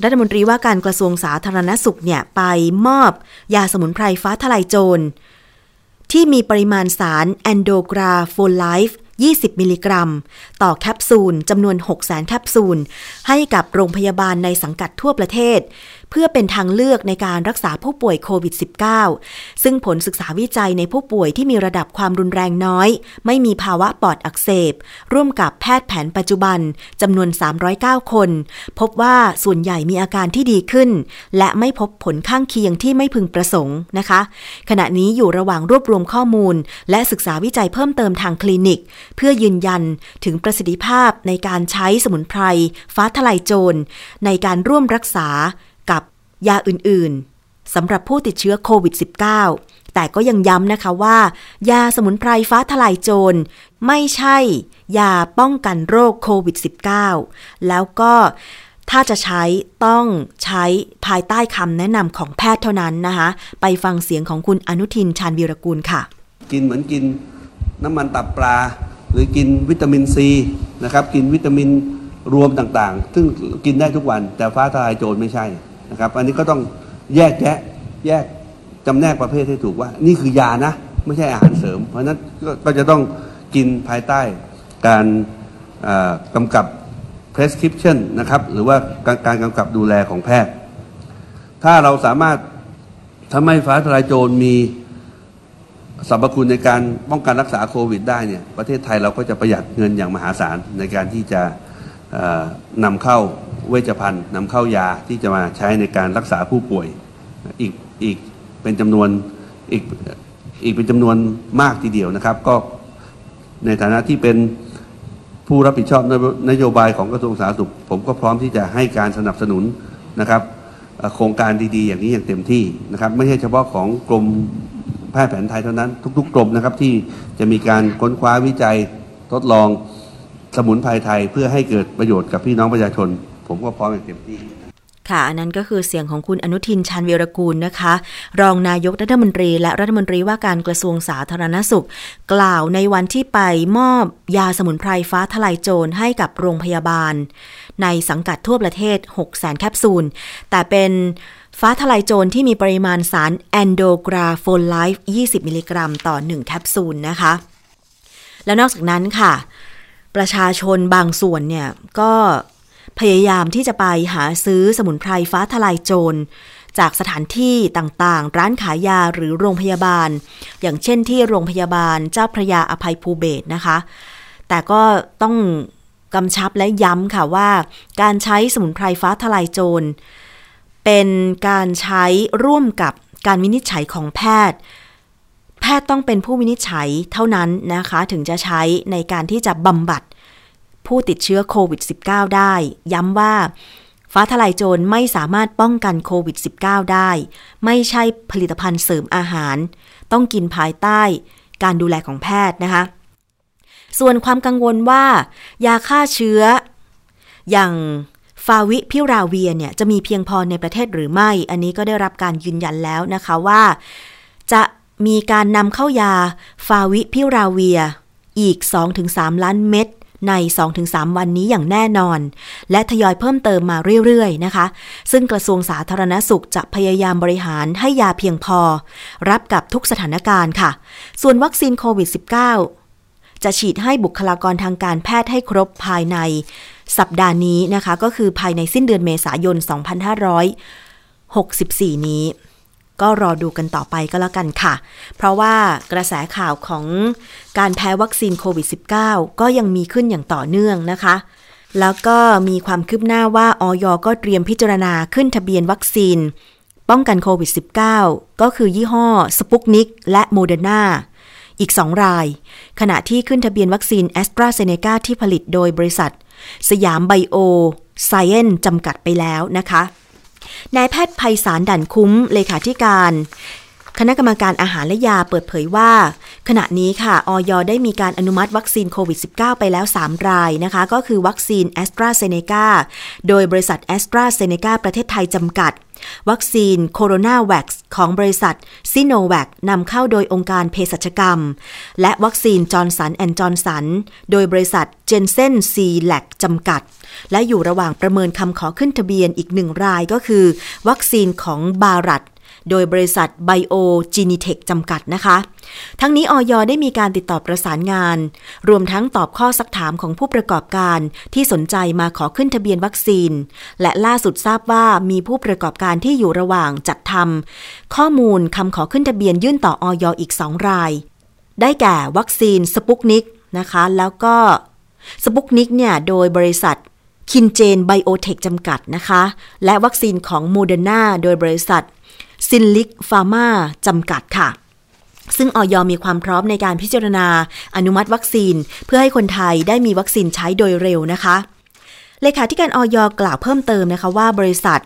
รัฐมนตรีว่าการกระทรวงสาธารณสุขเนี่ยไปมอบยาสมุนไพรฟ้าทลายโจรที่มีปริมาณสารแอนโดรกราโฟไลด์20 มิลลิกรัม ต่อแคปซูลจำนวน 6 0แสนแคปซูล ให้กับโรงพยาบาลในสังกัดทั่วประเทศ เพื่อเป็นทางเลือกในการรักษาผู้ป่วยโควิด -19 ซึ่งผลศึกษาวิจัยในผู้ป่วยที่มีระดับความรุนแรงน้อย ไม่มีภาวะปอดอักเสบ ร่วมกับแพทย์แผนปัจจุบันจำนวน 309 คน พบว่าส่วนใหญ่มีอาการที่ดีขึ้น และไม่พบผลข้างเคียงที่ไม่พึงประสงค์นะคะ ขณะนี้อยู่ระหว่างรวบรวมข้อมูล และศึกษาวิจัยเพิ่มเติมทางคลินิก เพื่อยืนยันถึงประสิทธิภาพในการใช้สมุนไพรฟ้าทลายโจรในการร่วมรักษา ยาอื่นๆสำหรับผู้ติดเชื้อโควิด -19 แต่ก็ยังย้ำนะคะว่า ยาสมุนไพรฟ้าทลายโจร ไม่ใช่ ยาป้องกันโรคโควิด -19 แล้วก็ถ้าจะใช้ต้องใช้ภายใต้คำแนะนำของแพทย์เท่านั้นนะคะ ไปฟังเสียงของคุณอนุทินชาญวีรกูลค่ะ กินเหมือนกินน้ำมันตับปลา หรือกินวิตามินซีนะครับ กินวิตามินรวมต่างๆ ซึ่งกินได้ทุกวันแต่ฟ้าทลายโจรไม่ใช่ นะครับ อันนี้ก็ต้องแยกแยะแยกจำแนกประเภทให้ถูกว่า นี่คือยานะ ไม่ใช่อาหารเสริม เพราะนั้นก็จะต้องกินภายใต้การกำกับ prescription นะครับ หรือว่าการการกำกับดูแลของแพทย์ ถ้าเราสามารถทำให้ฟ้าทลายโจรมีสรรพคุณในการป้องกันรักษาโควิดได้เนี่ย ประเทศไทยเราก็จะประหยัดเงินอย่างมหาศาลในการที่จะ นำเข้าเวชภัณฑ์นำเข้ายาที่จะมาใช้ในการรักษาผู้ป่วยอีกอีกเป็นจำนวนอีกอีกเป็นจำนวนมากทีเดียวนะครับ ก็ในฐานะที่เป็นผู้รับผิดชอบนโยบายของกระทรวงสาธารณสุข ผมก็พร้อมที่จะให้การสนับสนุนนะครับโครงการดีๆ อย่างนี้อย่างเต็มที่นะครับ ไม่ใช่เฉพาะของกรมแพทย์แผนไทยเท่านั้น ทุก ๆ กรมนะครับที่จะมีการค้นคว้าวิจัยทดลอง สมุนไพรไทยเพื่อให้เกิดประโยชน์กับพี่น้องประชาชน ผมก็พร้อมอย่างเต็มที่ค่ะอันนั้นก็คือเสียงของคุณอนุทินชาญวีรกูลนะคะ รองนายกรัฐมนตรี และรัฐมนตรีว่าการกระทรวงสาธารณสุข กล่าวในวันที่ไปมอบยาสมุนไพรฟ้าทะลายโจรให้กับโรงพยาบาล ในสังกัดทั่วประเทศ6แสนแคปซูล แต่เป็นฟ้าทะลายโจรที่มีปริมาณสารแอนโดรกราโฟไลด์ 20 มิลลิกรัม ต่อ 1 แคปซูลนะคะ และนอกจากนั้นค่ะ ประชาชนบางส่วนเนี่ยก็พยายามที่จะไปหาซื้อสมุนไพรฟ้าทลายโจร จากสถานที่ต่างๆ ร้านขายยาหรือโรงพยาบาล อย่างเช่นที่โรงพยาบาลเจ้าพระยาอภัยภูเบศนะคะ แต่ก็ต้องกำชับและย้ำค่ะว่า การใช้สมุนไพรฟ้าทลายโจร เป็นการใช้ร่วมกับการวินิจฉัยของแพทย์ แพทย์ต้องเป็นผู้วินิจฉัยเท่านั้นนะคะ ถึงจะใช้ในการที่จะบำบัดผู้ติดเชื้อโควิด -19 ได้ ย้ำว่าฟ้าทลายโจรไม่สามารถป้องกันโควิด -19 ได้ ไม่ใช่ผลิตภัณฑ์เสริมอาหาร ต้องกินภายใต้การดูแลของแพทย์นะคะ ส่วนความกังวลว่า ยาฆ่าเชื้อ อย่างฟาวิพิราเวียเนี่ยจะมีเพียงพอในประเทศหรือไม่ อันนี้ก็ได้รับการยืนยันแล้วนะคะว่า จะ มีการนำเข้ายาฟาวิพิราเวีย อีก 2-3 ล้านเม็ดใน 2-3 วันนี้อย่างแน่นอน และทยอยเพิ่มเติมมาเรื่อย ๆ นะคะ ซึ่งกระทรวงสาธารณสุขจะพยายามบริหารให้ยาเพียงพอ รับกับทุกสถานการณ์ค่ะ ส่วนวัคซีนโควิด -19 จะฉีดให้บุคลากรทางการแพทย์ให้ครบภายใน สัปดาห์นี้นะคะ ก็คือภายในสิ้นเดือนเมษายน 2564 นี้ ก็รอดูกันต่อไปก็แล้วกันค่ะ เพราะว่ากระแสข่าวของการแพ้วัคซีนโควิด -19 ก็ยังมีขึ้นอย่างต่อเนื่องนะคะ แล้วก็มีความคืบหน้าว่าอย.ก็เตรียมพิจารณาขึ้นทะเบียนวัคซีน ป้องกันโควิด -19 ก็คือยี่ห้อสปุตนิกและโมเดอร์นาอีก 2 ราย ขณะที่ขึ้นทะเบียนวัคซีนแอสตราเซเนกาที่ผลิตโดยบริษัท สยามไบโอไซเอนซ์จำกัดไปแล้วนะคะ นายแพทย์ไพศาล ดั่นคุ้มเลขาธิการ คณะกรรมการอาหารและยาเปิดเผยว่า ขณะนี้ค่ะอย.ได้มีการอนุมัติวัคซีนโควิด -19 ไปแล้ว 3 รายนะคะ ก็คือวัคซีนแอสตราเซเนกาโดยบริษัทแอสตราเซเนกาประเทศไทยจำกัด วัคซีนโคโรนาแว็กซ์ของบริษัทซิโนแวคนำเข้าโดยองค์การเภสัชกรรม และวัคซีนจอห์นสันแอนด์จอห์นสัน โดยบริษัทแจนเซ่น-ซีแลกจำกัด และอยู่ระหว่างประเมินคำขอขึ้นทะเบียนอีกหนึ่งรายก็คือ วัคซีนของบารัต โดยบริษัทไบโอเจเนเทคจำกัดนะคะ ทั้งนี้อย.ได้มีการติดต่อประสานงาน รวมทั้งตอบข้อซักถามของผู้ประกอบการที่สนใจมาขอขึ้นทะเบียนวัคซีน และล่าสุดทราบว่ามีผู้ประกอบการที่อยู่ระหว่างจัดทำข้อมูลคำขอขึ้นทะเบียนยื่นต่ออย. อีก 2 ราย ได้แก่วัคซีนสปุตนิกนะคะ แล้วก็สปุตนิกเนี่ยโดยบริษัทคินเจนไบโอเทคจำกัดนะคะ และวัคซีนของโมเดอร์นาโดยบริษัท ซิลลิค ฟาร์มาจำกัดค่ะ ซึ่งอย. มีความพร้อมในการพิจารณาอนุมัติวัคซีน เพื่อให้คนไทยได้มีวัคซีนใช้โดยเร็วนะคะเลขาธิการอย. กล่าวเพิ่มเติมนะคะว่าบริษัท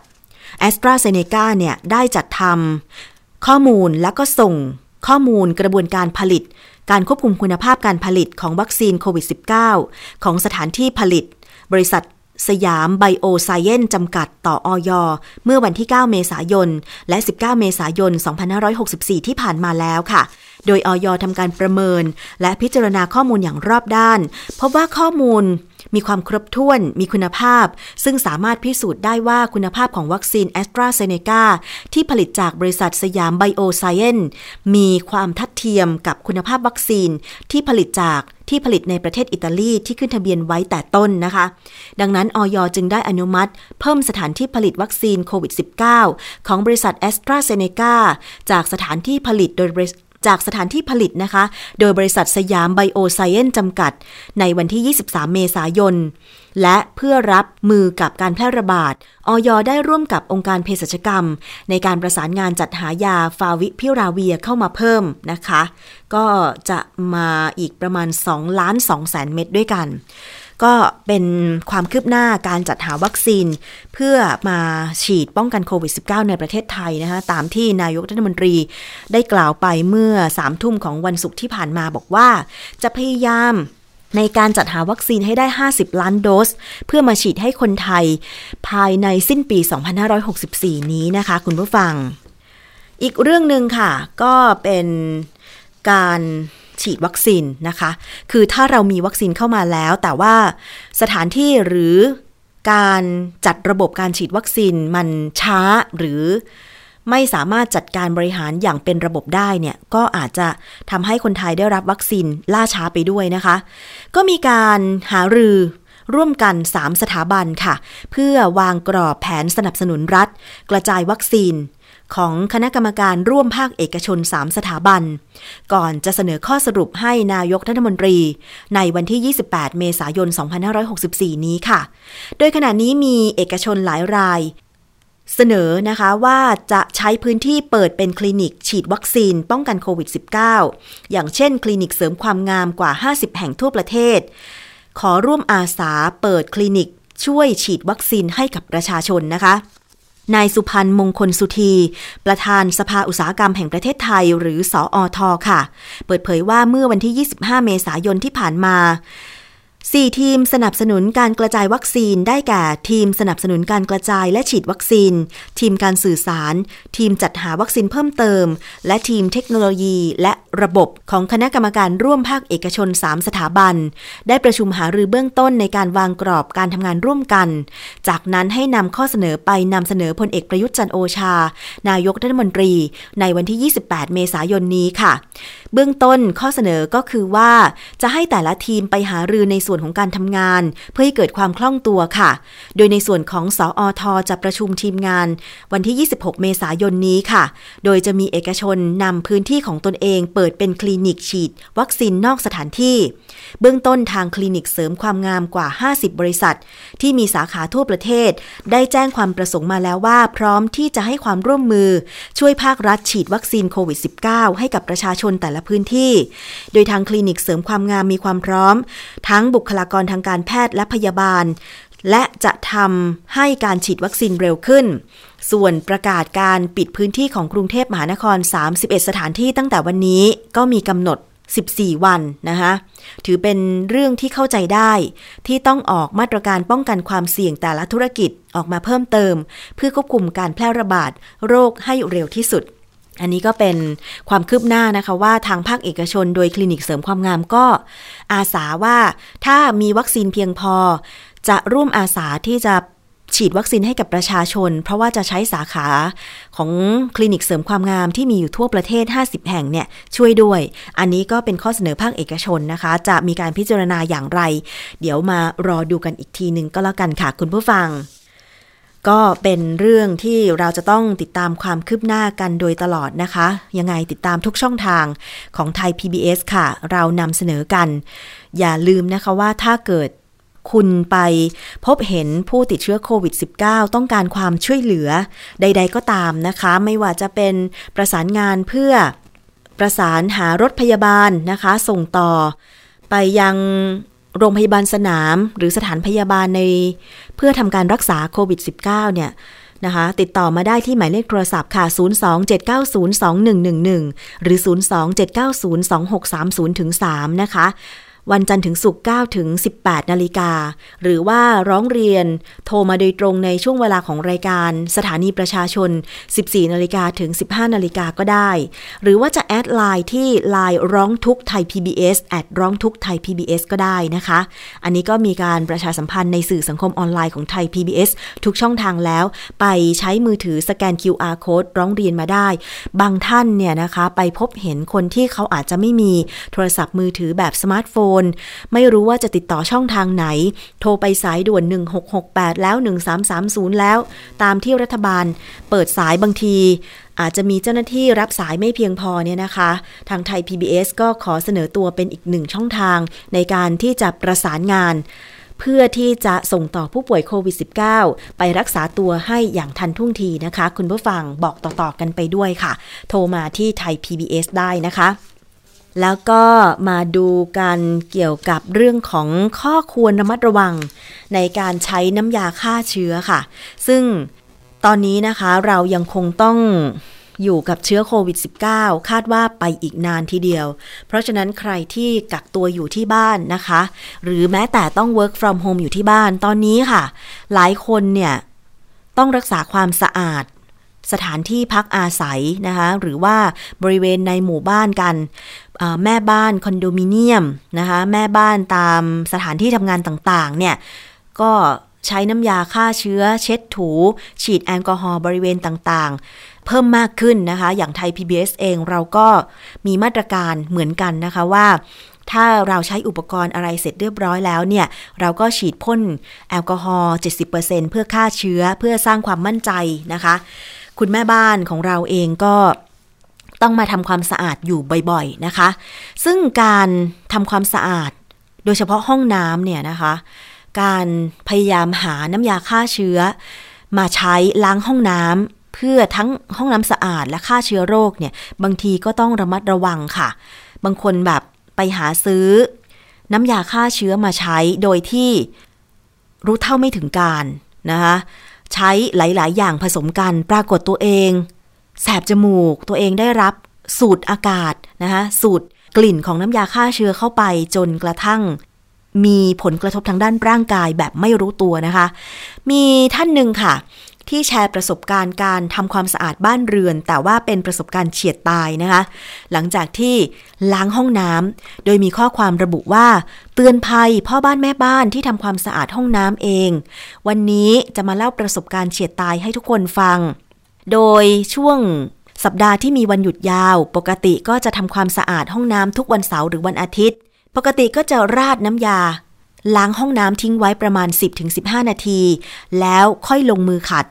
แอสตราเซเนกาเนี่ยได้จัดทำข้อมูลแล้วก็ส่งข้อมูลกระบวนการผลิต การควบคุมคุณภาพการผลิตของวัคซีนโควิด -19 ของสถานที่ผลิต บริษัท สยามไบโอไซเอนจำกัดต่อออยเมื่อวันที่ 9 เมษายน และ 19 เมษายน 2564 ที่ผ่านมาแล้วค่ะ โดยออยทำการประเมิน และพิจารณาข้อมูลอย่างรอบด้าน พบว่าข้อมูลมีความครบถ้วน มีคุณภาพ ซึ่งสามารถพิสูจน์ได้ว่าคุณภาพของวัคซีนแอสตราเซเนกาที่ผลิตจากบริษัทสยามไบโอไซเอนซ์มีความทัดเทียมกับคุณภาพวัคซีนที่ผลิตจากที่ผลิตในประเทศอิตาลีที่ขึ้นทะเบียนไว้แต่ต้นนะคะ ดังนั้นอย. จึงได้อนุมัติ เพิ่มสถานที่ผลิตวัคซีนโควิด -19 ของบริษัทแอสตราเซเนกาจากสถานที่ผลิตโดย จากสถานที่ผลิตนะคะ โดยบริษัทสยามไบโอไซเอนจำกัด ในวันที่ 23 เมษายน และเพื่อรับมือกับการแพร่ระบาดออยได้ร่วมกับองค์การเภสัชกรรม ในการประสานงานจัดหายาฟาวิพิราเวียเข้ามาเพิ่มนะคะ ก็จะมาอีกประมาณ 2 ล้าน2แสนเม็ดด้วยกัน ก็เป็นความคืบหน้าการจัดหาวัคซีน เพื่อมาฉีดป้องกันโควิด -19 ในประเทศไทยนะคะตามที่นายกรัฐมนตรีได้กล่าวไปเมื่อสามทุ่มของวันศุกร์ที่ผ่านมาบอกว่า จะพยายามในการจัดหาวัคซีนให้ได้ 50 ล้านโดส เพื่อมาฉีดให้คนไทย ภายในสิ้นปี 2564 นี้นะคะคุณผู้ฟัง อีกเรื่องหนึ่งค่ะ ก็เป็นการ ฉีดวัคซีนนะคะ คือถ้าเรามีวัคซีนเข้ามาแล้ว แต่ว่าสถานที่หรือการจัดระบบการฉีดวัคซีนมันช้าหรือไม่สามารถจัดการบริหารอย่างเป็นระบบได้เนี่ยก็อาจจะทำให้คนไทยได้รับวัคซีนล่าช้าไปด้วยนะคะ ก็มีการหารือร่วมกัน 3 สถาบันค่ะ เพื่อวางกรอบแผนสนับสนุนรัฐ กระจายวัคซีน ของคณะกรรมการร่วมภาคเอกชน 3 สถาบัน ก่อนจะเสนอข้อสรุปให้นายกรัฐมนตรี ในวันที่ 28 เมษายน 2564 นี้ค่ะ โดยขณะนี้มีเอกชนหลายรายเสนอนะคะว่าจะใช้พื้นที่เปิดเป็นคลินิกฉีดวัคซีนป้องกันโควิด -19 อย่างเช่นคลินิกเสริมความงามกว่า 50 แห่งทั่วประเทศ ขอร่วมอาสาเปิดคลินิกช่วยฉีดวัคซีนให้กับประชาชนนะคะ นายสุพันธ์มงคลสุธี ประธานสภาอุตสาหกรรมแห่งประเทศไทยหรือสออทค่ะ เปิดเผยว่าเมื่อวันที่ 25 เมษายนที่ผ่านมา 4 ทีมสนับสนุนการกระจายวัคซีนได้แก่ทีมสนับสนุนการกระจายและฉีดวัคซีน ทีมการสื่อสาร ทีมจัดหาวัคซีนเพิ่มเติม และทีมเทคโนโลยีและระบบของคณะกรรมการร่วมภาคเอกชน 3 สถาบัน ได้ประชุมหารือเบื้องต้นในการวางกรอบการทำงานร่วมกัน จากนั้นให้นำข้อเสนอไปนำเสนอพลเอกประยุทธ์จันโอชา นายกรัฐมนตรี ในวันที่ 28 เมษายนนี้ค่ะ เบื้องต้นข้อเสนอก็คือว่าจะให้แต่ละทีมไปหารือในส่วนของการทำงาน เพื่อให้เกิดความคล่องตัวค่ะ โดยในส่วนของสออทจะประชุมทีมงาน วันที่ 26 เมษายนนี้ค่ะ โดยจะมีเอกชนนำพื้นที่ของตนเอง เปิดเป็นคลินิกฉีด วัคซีนนอกสถานที่ เบื้องต้นทางคลินิกเสริมความงามกว่า 50 บริษัท ที่มีสาขาทั่วประเทศ ได้แจ้งความประสงค์มาแล้วว่า พร้อมที่จะให้ความร่วมมือ ช่วยภาครัฐฉีดวัคซีนโควิด -19 ให้กับประชาชนแต่ละพื้นที่ โดยทางคลินิกเสริมความงามมีความพร้อม ทั้งบุคลากรทางการแพทย์และพยาบาล และจะทำให้การฉีดวัคซีนเร็วขึ้น ส่วนประกาศการปิดพื้นที่ของกรุงเทพมหานคร 31 สถานที่ตั้งแต่วันนี้ก็มีกำหนด 14 วันนะคะถือเป็นเรื่องที่เข้าใจได้ ที่ต้องออกมาตรการป้องกันความเสี่ยงแต่ละธุรกิจออกมาเพิ่มเติม เพื่อควบคุมการแพร่ระบาดโรคให้เร็วที่สุด อันนี้ก็เป็นความคืบหน้านะคะว่าทางภาคเอกชนโดยคลินิกเสริมความงามก็อาสาว่าถ้ามีวัคซีนเพียงพอ จะร่วมอาสาที่จะฉีดวัคซีนให้กับประชาชน เพราะว่าจะใช้สาขาของคลินิกเสริมความงามที่มีอยู่ทั่วประเทศ 50 แห่งเนี่ยช่วยด้วย อันนี้ก็เป็นข้อเสนอภาคเอกชนนะคะ จะมีการพิจารณาอย่างไร เดี๋ยวมารอดูกันอีกทีหนึ่งก็แล้วกันค่ะคุณผู้ฟัง ก็เป็นเรื่องที่เราจะต้องติดตามความคืบหน้ากันโดยตลอดนะคะ ยังไงติดตามทุกช่องทางของไทย PBS ค่ะ เรานำเสนอกัน อย่าลืมนะคะว่าถ้าเกิดคุณไปพบเห็นผู้ติดเชื้อโควิด -19 ต้องการความช่วยเหลือใด ๆ ก็ตามนะคะ ไม่ว่าจะเป็นประสานงานเพื่อประสานหารถพยาบาลนะคะ ส่งต่อไปยัง โรงพยาบาลสนาม หรือสถานพยาบาลในเพื่อทำการรักษาโควิด -19 เนี่ยนะคะติดต่อมาได้ที่หมายเลขโทรศัพท์ค่ะ 027902111 หรือ 027902630ถึง3นะคะ วันจันทร์ถึงศุกร์9ถึง 18 นาฬิกา หรือว่าร้องเรียนโทรมาโดยตรงในช่วงเวลาของรายการ สถานีประชาชน 14 นาฬิกาถึง 15 นาฬิกาก็ได้ หรือว่าจะแอดไลน์ที่ไลน์ร้องทุกไทย PBS แอดร้องทุกไทย PBS ก็ได้นะคะ อันนี้ก็มีการประชาสัมพันธ์ในสื่อสังคมออนไลน์ของไทย PBS ทุกช่องทางแล้ว ไปใช้มือถือสแกน QR code ร้องเรียนมาได้ บางท่านเนี่ยนะคะไปพบเห็นคนที่เขาอาจจะไม่มีโทรศัพท์มือถือแบบสมาร์ทโฟนไม่รู้ว่าจะติดต่อช่องทางไหน โทรไปสายด่วน 1668 แล้ว 1330 แล้ว ตามที่รัฐบาลเปิดสายบางที อาจจะมีเจ้าหน้าที่รับสายไม่เพียงพอเนี่ยนะคะ ทางไทย PBS ก็ขอเสนอตัวเป็นอีกหนึ่งช่องทางในการที่จะประสานงานเพื่อที่จะส่งต่อผู้ป่วยโควิด -19 ไปรักษาตัวให้อย่างทันท่วงทีนะคะ คุณผู้ฟังบอกต่อ ๆ กันไปด้วยค่ะ โทรมาที่ไทย PBS ได้นะคะ แล้วก็มาดูกันเกี่ยวกับเรื่องของข้อควรระมัดระวัง ในการใช้น้ำยาฆ่าเชื้อค่ะ ซึ่งตอนนี้นะคะเรายังคงต้องอยู่กับเชื้อโควิด -19 คาดว่าไปอีกนานทีเดียว เพราะฉะนั้นใครที่กักตัวอยู่ที่บ้านนะคะ หรือแม้แต่ต้อง work from home อยู่ที่บ้านตอนนี้ค่ะ หลายคนเนี่ย ต้องรักษาความสะอาด สถานที่พักอาศัยนะคะ หรือว่าบริเวณในหมู่บ้านกัน แม่บ้านคอนโดมิเนียมนะคะแม่บ้านตามสถานที่ทำงานต่างๆเนี่ยก็ใช้น้ำยาฆ่าเชื้อ เช็ดถู ฉีดแอลกอฮอล์บริเวณต่างๆ เพิ่มมากขึ้นนะคะ อย่างไทย PBS เองเราก็มีมาตรการเหมือนกันนะคะว่าถ้าเราใช้อุปกรณ์อะไรเสร็จเรียบร้อยแล้วเนี่ย เราก็ฉีดพ่นแอลกอฮอล์ 70%เพื่อฆ่าเชื้อเพื่อสร้างความมั่นใจนะคะ คุณแม่บ้านของเราเองก็ ต้องมาทำความสะอาดอยู่บ่อยๆนะคะ ซึ่งการทำความสะอาด โดยเฉพาะห้องน้ำเนี่ยนะคะ การพยายามหาน้ำยาฆ่าเชื้อ มาใช้ล้างห้องน้ำเพื่อทั้งห้องน้ำสะอาดและฆ่าเชื้อโรคเนี่ยบางทีก็ต้องระมัดระวังค่ะ บางคนแบบไปหาซื้อ น้ำยาฆ่าเชื้อมาใช้โดยที่รู้เท่าไม่ถึงการนะคะใช้หลาย ๆ อย่างผสมกัน ปรากฏตัวเอง แสบจมูก ตัวเองได้รับสูดอากาศนะคะสูดกลิ่นของน้ำยาฆ่าเชื้อเข้าไปจนกระทั่ง มีผลกระทบทางด้านร่างกายแบบไม่รู้ตัวนะคะ มีท่านหนึ่งค่ะ ที่แชร์ประสบการณ์การทำความสะอาดบ้านเรือน แต่ว่าเป็นประสบการณ์เฉียดตายนะคะ หลังจากที่ล้างห้องน้ำโดยมีข้อความระบุว่า เตือนภัยพ่อบ้านแม่บ้านที่ทำความสะอาดห้องน้ำเอง วันนี้จะมาเล่าประสบการณ์เฉียดตายให้ทุกคนฟัง โดยช่วงสัปดาห์ที่มีวันหยุดยาว ปกติก็จะทำความสะอาดห้องน้ำทุกวันเสาร์หรือวันอาทิตย์ ปกติก็จะราดน้ำยา ล้างห้องน้ำทิ้งไว้ประมาณ 10-15 นาที แล้วค่อยลงมือขัด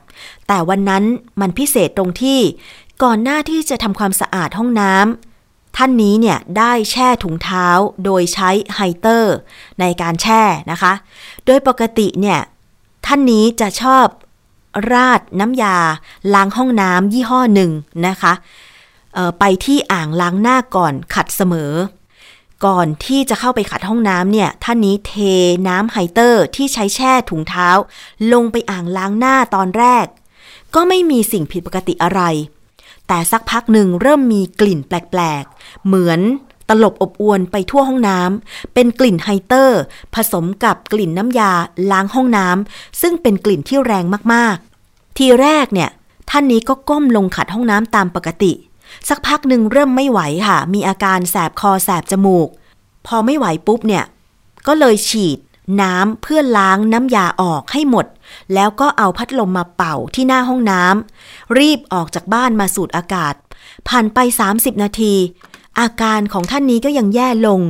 แต่วันนั้นมันพิเศษตรงที่ ก่อนหน้าที่จะทำความสะอาดห้องน้ำท่านนี้เนี่ยได้แช่ถุงเท้าโดยใช้ไฮเตอร์ในการแช่นะคะ โดยปกติเนี่ยท่านนี้จะชอบ ราดน้ำยา ล้างห้องน้ำยี่ห้อหนึ่งนะคะไปที่อ่างล้างหน้าก่อนขัดเสมอ ก่อนที่จะเข้าไปขัดห้องน้ำเนี่ยท่านนี้เทน้ำไฮเตอร์ที่ใช้แช่ถุงเท้า ลงไปอ่างล้างหน้าตอนแรก ก็ไม่มีสิ่งผิดปกติอะไร แต่สักพักหนึ่งเริ่มมีกลิ่นแปลกๆ เหมือนตลบอบอวนไปทั่วห้องน้ำ เป็นกลิ่นไฮเตอร์ ผสมกับกลิ่นน้ำยาล้างห้องน้ำ ซึ่งเป็นกลิ่นที่แรงมาก ทีแรกเนี่ย ท่านนี้ก็ก้มลงขัดห้องน้ำตามปกติ สักพักหนึ่งเริ่มไม่ไหวค่ะ มีอาการแสบคอแสบจมูก พอไม่ไหวปุ๊บเนี่ย ก็เลยฉีดน้ำเพื่อล้างน้ำยาออกให้หมด แล้วก็เอาพัดลมมาเป่าที่หน้าห้องน้ำรีบออกจากบ้านมาสูดอากาศ ผ่านไป 30 นาที อาการของท่านนี้ก็ยังแย่ลง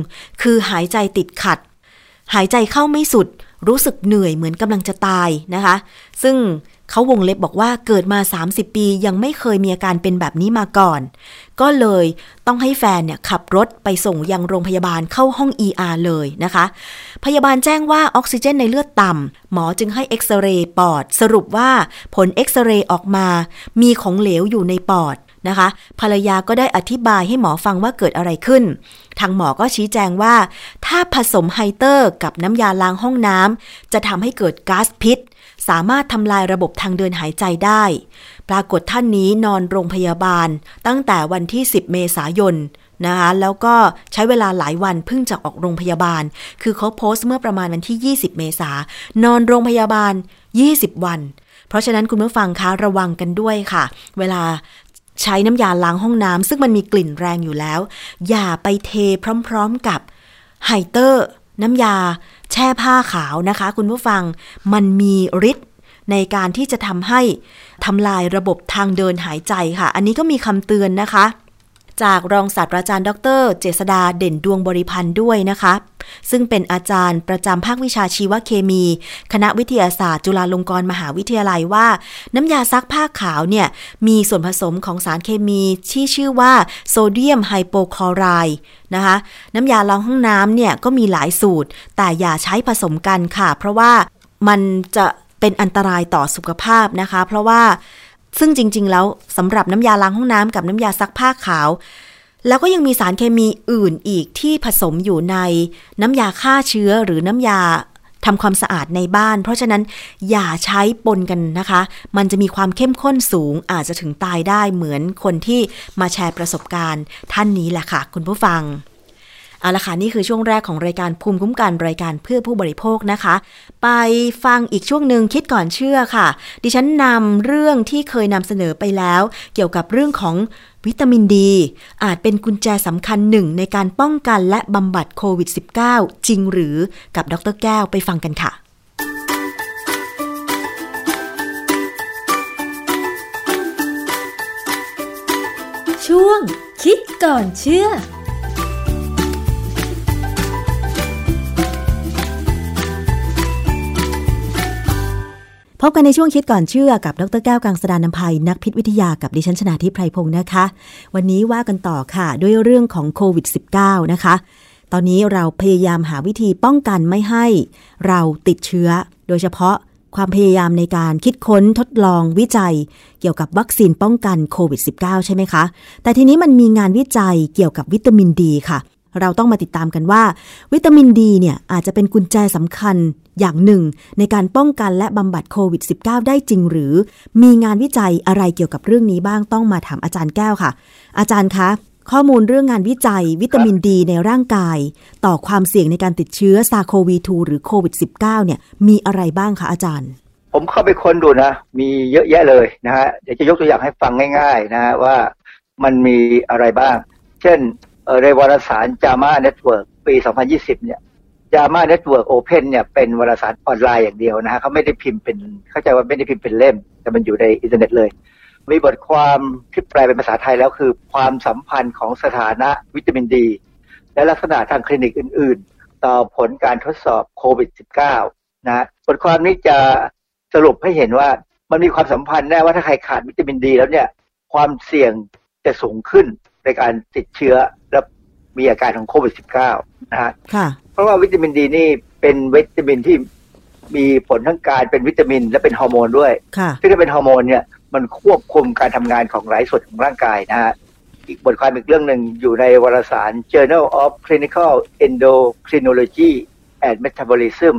คือหายใจติดขัด หายใจเข้าไม่สุด รู้สึกเหนื่อยเหมือนกำลังจะตายนะคะ ซึ่ง เขาวงเล็บบอกว่าเกิดมา 30 ปียังไม่เคยมีอาการเป็นแบบนี้มาก่อน ก็เลยต้องให้แฟนเนี่ยขับรถไปส่งยังโรงพยาบาลเข้าห้อง ER เลยนะคะ พยาบาลแจ้งว่าออกซิเจนในเลือดต่ำหมอจึงให้เอ็กซเรย์ปอด สรุปว่าผลเอ็กซเรย์ออกมา มีของเหลวอยู่ในปอดนะคะ ภรรยาก็ได้อธิบายให้หมอฟังว่าเกิดอะไรขึ้น ทางหมอก็ชี้แจงว่า ถ้าผสมไฮเตอร์กับน้ำยาล้างห้องน้ำจะทำให้เกิดก๊าซพิษ สามารถทำลายระบบทางเดินหายใจได้ ปรากฏท่านนี้นอนโรงพยาบาลตั้งแต่วันที่ 10 เมษายนนะคะแล้วก็ใช้เวลาหลายวันเพิ่งจะออกโรงพยาบาล คือเขาโพสต์เมื่อประมาณวันที่ 20 เมษานอนโรงพยาบาล 20 วัน เพราะฉะนั้นคุณผู้ฟังคะระวังกันด้วยค่ะ เวลาใช้น้ำยาล้างห้องน้ำซึ่งมันมีกลิ่นแรงอยู่แล้ว อย่าไปเทพร้อม ๆกับไฮเตอร์ น้ำยา แช่ผ้าขาวนะคะ คุณผู้ฟังมันมีฤทธิ์ในการที่จะทำให้ทำลายระบบทางเดินหายใจค่ะ อันนี้ก็มีคำเตือนนะคะ จากรองศาสตราจารย์ ดร เจษดาเด่นดวงบริพันธ์ด้วยนะคะ ซึ่งเป็นอาจารย์ประจำภาควิชาชีวเคมี คณะวิทยาศาสตร์ จุฬาลงกรณ์มหาวิทยาลัยว่า น้ำยาซักผ้าขาวเนี่ยมีส่วนผสมของสารเคมีที่ชื่อว่าโซเดียมไฮโปคลอไรด์นะคะน้ำยาล้างห้องน้ำเนี่ยก็มีหลายสูตร แต่อย่าใช้ผสมกันค่ะ เพราะว่ามันจะเป็นอันตรายต่อสุขภาพนะคะ เพราะว่า ซึ่งจริง ๆ แล้วสำหรับน้ำยาล้างห้องน้ำกับน้ำยาซักผ้าขาว แล้วก็ยังมีสารเคมีอื่นอีกที่ผสมอยู่ในน้ำยาฆ่าเชื้อหรือน้ำยาทำความสะอาดในบ้าน เพราะฉะนั้นอย่าใช้ปนกันนะคะ มันจะมีความเข้มข้นสูงอาจจะถึงตายได้เหมือนคนที่มาแชร์ประสบการณ์ท่านนี้แหละค่ะ คุณผู้ฟัง เอาละค่ะนี่คือช่วงแรกของรายการภูมิคุ้มกันรายการเพื่อผู้บริโภคนะคะ ไปฟังอีกช่วงหนึ่งคิดก่อนเชื่อค่ะ ดิฉันนำเรื่องที่เคยนำเสนอไปแล้ว เกี่ยวกับเรื่องของวิตามินดี อาจเป็นกุญแจสำคัญหนึ่งในการป้องกันและบำบัดโควิด -19 จริงหรือกับดรแก้วไปฟังกันค่ะช่วงคิดก่อนเชื่อ บกันในช่วงคิดก่อนเชื่อกับดรแก้วกังสดานนภัยนักพิษวิทยากับดิฉันชนาทิพไพรพงศ์นะคะ วันนี้ว่ากันต่อค่ะด้วยเรื่องของโควิด -19 นะคะ ตอนนี้เราพยายามหาวิธีป้องกันไม่ให้เราติดเชื้อ โดยเฉพาะความพยายามในการคิดค้นทดลองวิจัย เกี่ยวกับวัคซีนป้องกันโควิด -19 ใช่ไหมคะ แต่ทีนี้มันมีงานวิจัยเกี่ยวกับวิตามินดีค่ะ เราต้องมาติดตามกันว่า วิตามินดีเนี่ยอาจจะเป็นกุญแจสำคัญอย่างหนึ่ง ในการป้องกันและบำบัดโควิด -19 ได้จริงหรือ มีงานวิจัยอะไรเกี่ยวกับเรื่องนี้บ้างต้องมาถามอาจารย์แก้วค่ะ อาจารย์คะข้อมูลเรื่องงานวิจัย วิตามินดีในร่างกาย ต่อความเสี่ยงในการติดเชื้อซาโควี2หรือโควิด -19 เนี่ยมีอะไรบ้างคะอาจารย์ ผมเข้าไปค้นดูนะ มีเยอะแยะเลยนะฮะเดี๋ยวจะยกตัวอย่างให้ฟังง่าย ๆ นะฮะว่ามันมีอะไรบ้าง เช่น ในวารสาร JAMA Network ปี 2020 เนี่ย JAMA Network Open เนี่ยเป็นวารสารออนไลน์อย่างเดียวนะฮะเขาไม่ได้พิมพ์เป็น เข้าใจว่าไม่ได้พิมพ์เป็นเล่ม แต่มันอยู่ในอินเทอร์เน็ตเลย มีบทความที่แปลเป็นภาษาไทยแล้วคือความสัมพันธ์ของสถานะวิตามินดี และลักษณะทางคลินิกอื่น ๆ ต่อผลการทดสอบโควิด -19 นะฮะบทความนี้จะสรุปให้เห็นว่ามันมีความสัมพันธ์แน่ว่าถ้าใครขาดวิตามินดี แล้วเนี่ยความเสี่ยงจะสูงขึ้นในการติดเชื้อ มีอาการของโควิด -19 นะฮะค่ะเพราะว่าวิตามินดีนี่เป็นวิตามินที่มีผลทั้งการเป็นวิตามินและเป็นฮอร์โมนด้วยค่ะซึ่งถ้าเป็นฮอร์โมนเนี่ยมันควบคุมการทำงานของหลายส่วนของร่างกายนะฮะ อีกบทความอีกเรื่องหนึ่งอยู่ในวารสาร Journal of Clinical Endocrinology and Metabolism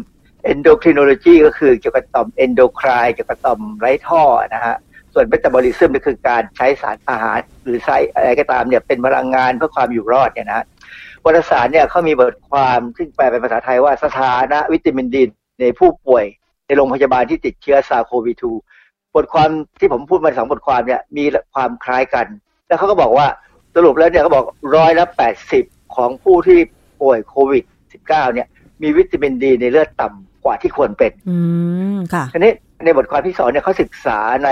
Endocrinology ก็คือเกี่ยวกับต่อม endocrine เกี่ยวกับต่อมไร้ท่อนะฮะ ส่วน Metabolism ก็คือการใช้สารอาหาร หรือใช้อะไรก็ตามเนี่ยเป็นพลังงานเพื่อความอยู่รอดเนี่ยนะฮะวารสารเนี่ยเขามีบทความซึ่งแปลเป็นภาษาไทยว่าสถานะวิตามินดีในผู้ป่วย ในโรงพยาบาลที่ติดเชื้อซาโควี2บทความที่ผมพูดมาสองบทความเนี่ยมีความคล้ายกัน แล้วเขาก็บอกว่าสรุปแล้วเนี่ยเขาบอกร้อยละแปดสิบของผู้ที่ป่วยโควิด -19 เนี่ยมีวิตามินดีในเลือดต่ำกว่าที่ควรเป็น อืมค่ะทีนี้ในบทความที่สองเนี่ยเขาศึกษาใน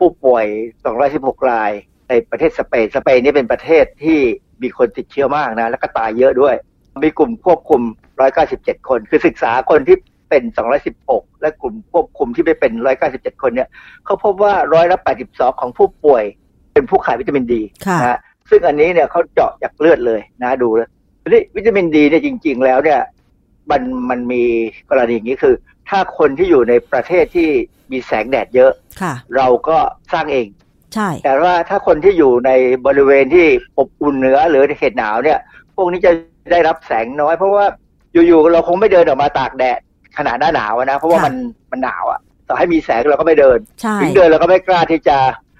ผู้ป่วย 216 ราย ในประเทศสเปน สเปนนี่เป็นประเทศที่มีคนติดเชื้อมากนะ แล้วก็ตายเยอะด้วย มีกลุ่มควบคุม 197 คน คือศึกษาคนที่เป็น 216 และกลุ่มควบคุมที่ไม่เป็น 197 คนเนี่ยเขาพบว่าร้อยละ82 ของผู้ป่วย เป็นผู้ขาดวิตามินดีค่ะนะฮะซึ่งอันนี้เนี่ยเขาเจาะจากเลือดเลยนะดูแล้วทีนี้วิตามินดีเนี่ยจริง ๆ แล้วเนี่ยมันมันมีกรณีอย่างนี้คือ ถ้าคนที่อยู่ในประเทศที่ มีแสงแดดเยอะค่ะ เราก็สร้างเอง ใช่ แต่ว่าถ้าคนที่อยู่ในบริเวณที่อบอุ่นเหนือหรือเขตหนาวเนี่ย พวกนี้จะได้รับแสงน้อย เพราะว่าอยู่ๆเราคงไม่เดินออกมาตากแดดขนาดหน้าหนาวอะนะเพราะว่าค่ะมันมันหนาวอะต่อให้มีแสงเราก็ไม่เดินใช่ถึงเดินเราก็ไม่กล้าที่จะ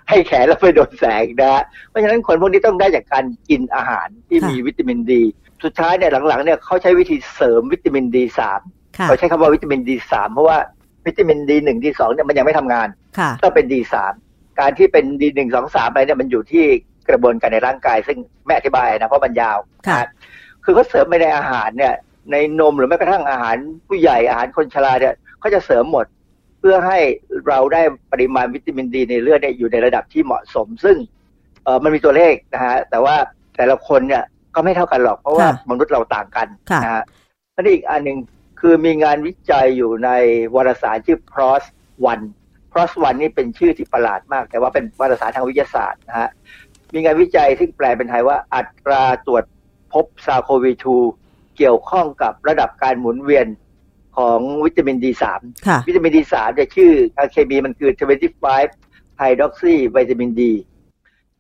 ให้แขนเราไปโดนแสงนะฮะเพราะฉะนั้นคนพวกนี้ต้องได้จากการกินอาหารที่มีวิตามินดี สุดท้ายเนี่ยหลังๆเนี่ยเขาใช้วิธีเสริมวิตามินดีสามค่ะเขาใช้คำว่าวิตามินดีสามเพราะว่า วิตามินดีหนึ่งดีสองเนี่ยมันยังไม่ทำงานค่ะต้องเป็นดีสามการที่เป็นดีหนึ่งสองสามอะไรเนี่ยมันอยู่ที่กระบวนการในร่างกาย ซึ่งไม่อธิบายนะเพราะมันยาวค่ะนคือเขาเสริมไปในอาหารเนี่ย ในนมหรือแม้กระทั่งอาหารผู้ใหญ่อาหารคนชราเนี่ยเขาจะเสริมหมดเพื่อให้เราได้ปริมาณวิตามินดีในเลือดเนี่ยอยู่ในระดับที่เหมาะสม ซึ่งเออมันมีตัวเลขนะฮะแต่ว่าแต่ละคนเนี่ยก็ไม่เท่ากันหรอกเพราะว่าค่ะมนุษย์เราต่างกันค่ะนะฮะอันนี้อีกอันหนึ่ง คือมีงานวิจัยอยู่ในวารสารชื่อ PROS One PROS One นี่เป็นชื่อที่ประหลาดมาก แต่ว่าเป็นวารสารทางวิทยาศาสตร์นะฮะ มีงานวิจัยที่แปลเป็นไทยว่าอัตราตรวจพบซาโควี2เกี่ยวข้องกับระดับการหมุนเวียนของวิตามิน D3 ค่ะวิตามิน D3 เนี่ยชื่อทางเคมีมันคือ 25 hydroxy วิตามิน D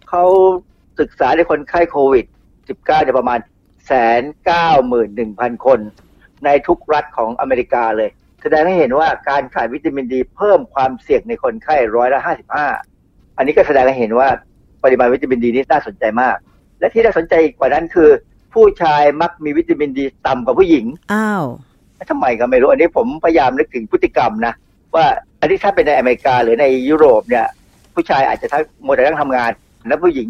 เขาศึกษาในคนไข้โควิด 19เนี่ยประมาณแสนเก้าหมื่นหนึ่งพันคน ในทุกรัฐของอเมริกาเลย แสดงให้เห็นว่าการขาดวิตามินดี เพิ่มความเสี่ยงในคนไข้ร้อยละห้าสิบห้าอันนี้ก็แสดงให้เห็นว่าปริมาณวิตามินดีนี่น่าสนใจมาก และที่น่าสนใจกว่านั้นคือ ผู้ชายมักมีวิตามินดีต่ำกว่าผู้หญิงอ้าวทำไมก็ไม่รู้ อันนี้ผมพยายามนึกถึงพฤติกรรมนะ ว่าอันนี้ถ้าเป็นในอเมริกาหรือในยุโรปเนี่ย ผู้ชายอาจจะทั้งหมดแต่ต้องทำงาน และผู้หญิง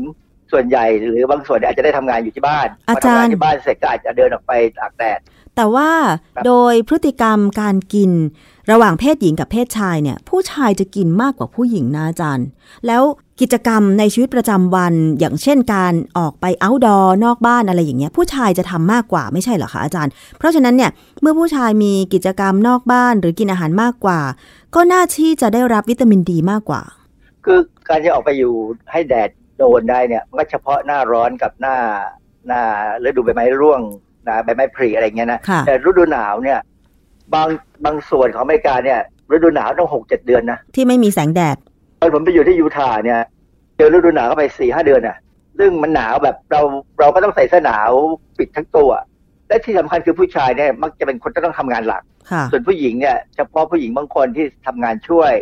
ส่วนใหญ่หรือบางส่วนเนี่ยอาจจะได้ทำงานอยู่ที่บ้านอาพอจารย์ทำงานที่บ้านเสร็จก็อาจจะเดินออกไปตากแดด แต่ว่าครับโดยพฤติกรรมการกิน ระหว่างเพศหญิงกับเพศชายเนี่ย ผู้ชายจะกินมากกว่าผู้หญิงนะอาจารย์ แล้วกิจกรรมในชีวิตประจำวันอย่างเช่นการออกไปเอาท์ดอร์นอกบ้านอะไรอย่างเงี้ย ผู้ชายจะทำมากกว่าไม่ใช่เหรอคะอาจารย์ เพราะฉะนั้นเนี่ยเมื่อผู้ชายมีกิจกรรมนอกบ้านหรือกินอาหารมากกว่า ก็น่าที่จะได้รับวิตามินดีมากกว่า คือการจะออกไปอยู่ให้แดดโดนได้เนี่ยมันก็เฉพาะหน้าร้อนกับหน้าหน้าฤดูใบไม้ร่วง นะใบไม้ผลิอะไรเงี้ยนะค่ะแต่ฤดูหนาวเนี่ย บางบางส่วนของอเมริกาเนี่ยฤดูหนาวต้องหกเจ็ดเดือนนะที่ไม่มีแสงแดดตอนผมไปอยู่ที่ยูทาห์เนี่ยเจอฤดูหนาวเข้าไปสี่ห้าเดือนอะ ซึ่งมันหนาวแบบเราเราก็ต้องใส่เสื้อหนาวปิดทั้งตัว และที่สำคัญคือผู้ชายเนี่ยมักจะเป็นคนที่ต้องทำงานหลักค่ะส่วนผู้หญิงเนี่ยเฉพาะผู้หญิงบางคนที่ทำงานช่วย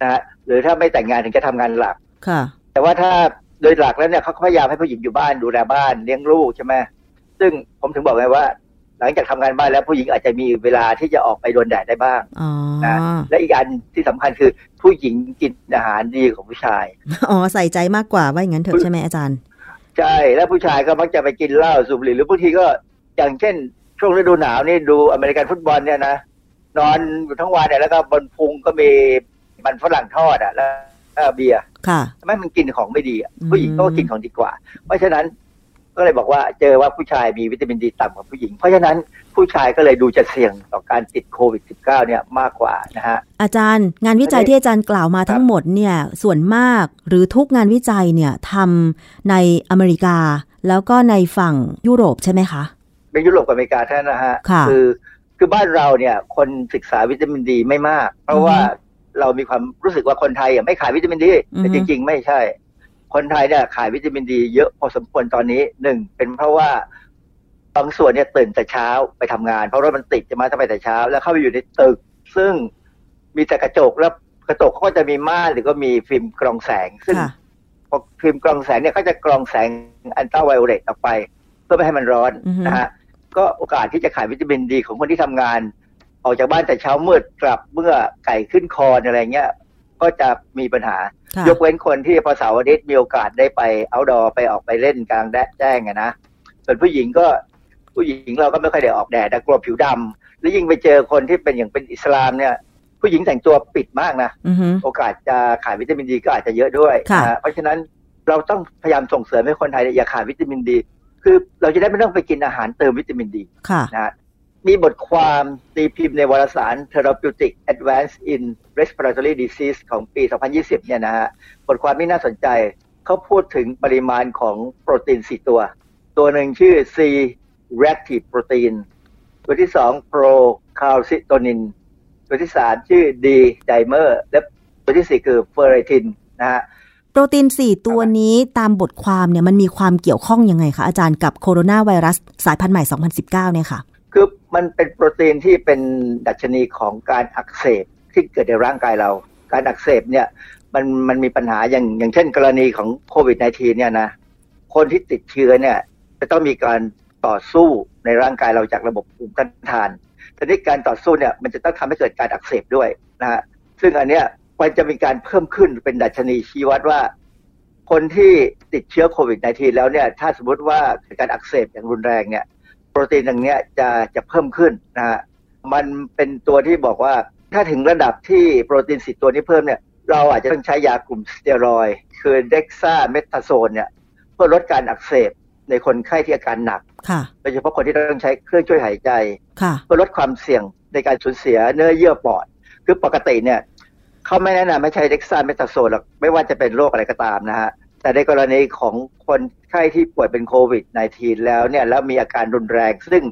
นะฮะหรือถ้าไม่แต่งงานถึงจะทำงานหลักค่ะ แต่ว่าถ้าโดยหลักแล้วเนี่ยเขาก็พยายามให้ผู้หญิงอยู่บ้านดูแลบ้านเลี้ยงลูกใช่ไหม ซึ่งผมถึงบอกไงว่า หลังจากทำงานบ้านแล้วผู้หญิงอาจจะมีเวลาที่จะออกไปโดนแดดได้บ้างอ๋อนะและอีกอันที่สำคัญคือผู้หญิงกินอาหารดีของผู้ชายอ๋อใส่ใจมากกว่าว่าอย่างนั้นเถอะใช่ไหมอาจารย์ใช่แล้วผู้ชายก็มักจะไปกินเหล้าสูบบุหรี่หรือบางทีก็อย่างเช่น ช่วงฤดูหนาวนี่ดูอเมริกันฟุตบอลเนี่ยนะนอนอยู่ทั้งวันเนี่ยแล้วก็บนพุงก็มีมันฝรั่งทอดอะแล้วก็เบียร์ค่ะทำไมมันกินของไม่ดีอะอืมผู้หญิงก็กินของดีกว่า เพราะฉะนั้น ก็เลยบอกว่าเจอว่าผู้ชายมีวิตามินดีต่ำกว่าผู้หญิง เพราะฉะนั้นผู้ชายก็เลยดูจะเสี่ยงต่อการติดโควิด -19 เนี่ยมากกว่านะฮะอาจารย์ งานวิจัยที่อาจารย์กล่าวมาทั้งหมดเนี่ยส่วนมากหรือทุกงานวิจัยเนี่ยทำในอเมริกา แล้วก็ในฝั่งยุโรปใช่ไหมคะเป็นยุโรปกับอเมริกาเท่านั้นนะฮะค่ะอคือบ้านเราเนี่ยคนศึกษาวิตามินดีไม่มาก เพราะว่าเรามีความรู้สึกว่าคนไทยอะไม่ขาดวิตามินดีอือฮึแต่จริง ๆ ไม่ใช่ คนไทยเนี่ยขาดวิตามินดีเยอะพอสมควรตอนนี้หนึ่งเป็นเพราะว่าบางส่วนเนี่ยตื่นแต่เช้าไปทำงาน เพราะรถมันติดจะมาถ้าไปแต่เช้า แล้วเข้าไปอยู่ในตึก ซึ่งมีแต่กระจกแล้วกระจกเขาก็จะมีม่านหรือก็มีฟิล์มกรองแสง ซึ่งค่ะพอฟิล์มกรองแสงเนี่ยเขาจะกรองแสงอัลตราไวโอเลตออกไป เพื่อไม่ให้มันร้อนอือฮึนะฮะก็โอกาสที่จะขายวิตามินดีของคนที่ทำงาน ออกจากบ้านแต่เช้ามืดกลับเมื่อไก่ขึ้นคอนอะไรเงี้ยก็จะมีปัญหาค่ะ ยกเว้นคนที่พอเสาร์อาทิตย์มีโอกาสได้ไปเอาดอไปออกไปเล่นกลางแดดแจ้งอะนะส่วนผู้หญิงก็ผู้หญิงเราก็ไม่ค่อยได้ออกแดดนะกลัวผิวดำแล้วยิ่งไปเจอคนที่เป็นอย่างเป็นอิสลามเนี่ย ผู้หญิงแต่งตัวปิดมากนะอือฮึโอกาสจะขาดวิตามินดีก็อาจจะเยอะด้วยค่ะนะฮะเพราะฉะนั้นเราต้องพยายามส่งเสริมให้คนไทยเนี่ยอย่าขาดวิตามินดี คือเราจะได้ไม่ต้องไปกินอาหารเติมวิตามินดีค่ะนะฮะ มีบทความตีพิมพ์ในวารสาร Therapeutic Advance in Respiratory Disease ของปี 2020 เนี่ยนะฮะ บทความที่น่าสนใจ เขาพูดถึงปริมาณของโปรตีน 4 ตัว ตัวหนึ่งชื่อ C reactive protein ตัวที่2 pro calcitonin ตัวที่3ชื่อ D dimer และตัวที่4คือ ferritin นะฮะ โปรตีน 4 ตัวนี้ตามบทความเนี่ยมันมีความเกี่ยวข้องยังไงคะอาจารย์กับโคโรนาไวรัสสายพันธุ์ใหม่ 2019 เนี่ยค่ะคือ มันเป็นโปรตีนที่เป็นดัชนีของการอักเสบที่เกิดในร่างกายเรา การอักเสบเนี่ยมันมันมีปัญหาอย่างอย่างเช่น กรณีของโควิด -19 เนี่ยนะคนที่ติดเชื้อเนี่ยจะต้องมีการต่อสู้ในร่างกายเราจากระบบภูมิต้านทานแต่นี้การต่อสู้เนี่ยมันจะต้องทำให้เกิดการอักเสบด้วยนะฮะซึ่งอันเนี้ยมันจะมีการเพิ่มขึ้นเป็นดัชนีชี้วัดว่า คนที่ติดเชื้อโควิด -19 แล้วเนี่ยถ้าสมมติว่าเกิดการอักเสบอย่างรุนแรงเนี่ย รตีนตรงเนี้ยจะจะเพิ่มขึ้นนะฮะมันเป็นตัวที่บอกว่าถ้าถึงระดับที่โปรตีนสิตัวนี้เพิ่มเนี่ยเราอาจจะต้องใช้ยากลุ่มสเตียรอยด์คือเด็กซ่าเมทาโซนเนี่ยเพื่อลดการอักเสบในคนไข้ที่อาการหนักค่ะโดยเฉพาะคนที่ต้องใช้เครื่องช่วยหายใจค่ะเพื่อลดความเสี่ยงในการสูญเสียเนื้อเยื่อปอด คือปกติเนี่ยเขาไม่แนะนำไม่ใช้ dexamethasone หรอกไม่ว่าจะเป็นโรคอะไรก็ตามนะฮะ แต่ในกรณีของคนไข้ที่ป่วยเป็นโควิด -19 แล้วเนี่ยแล้วมีอาการรุนแรง ซึ่ง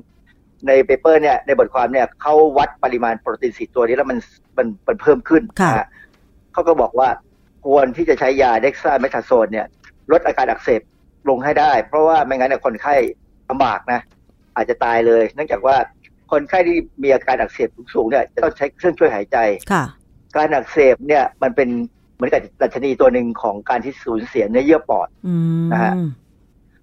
ใน paper เนี่ยในบทความเนี่ยเขาวัดปริมาณโปรตีน C ตัวนี้แล้วมันมันมันเพิ่มขึ้นค่ะนะฮะเขาก็บอกว่าควรที่จะใช้ยาเด็กซ่าเมทาโซนเนี่ยลดอาการอักเสบลงให้ได้ เพราะว่าไม่งั้นเนี่ยคนไข้ลำบากนะ อาจจะตายเลย เนื่องจากว่าคนไข้ที่มีอาการอักเสบสูงๆเนี่ยจะต้องใช้เครื่องช่วยหายใจค่ะการอักเสบเนี่ยมันเป็น เหมือนกับดัชนีตัวหนึ่งของการที่สูญเสียเนื้อเยื่อปอดอืมนะฮะ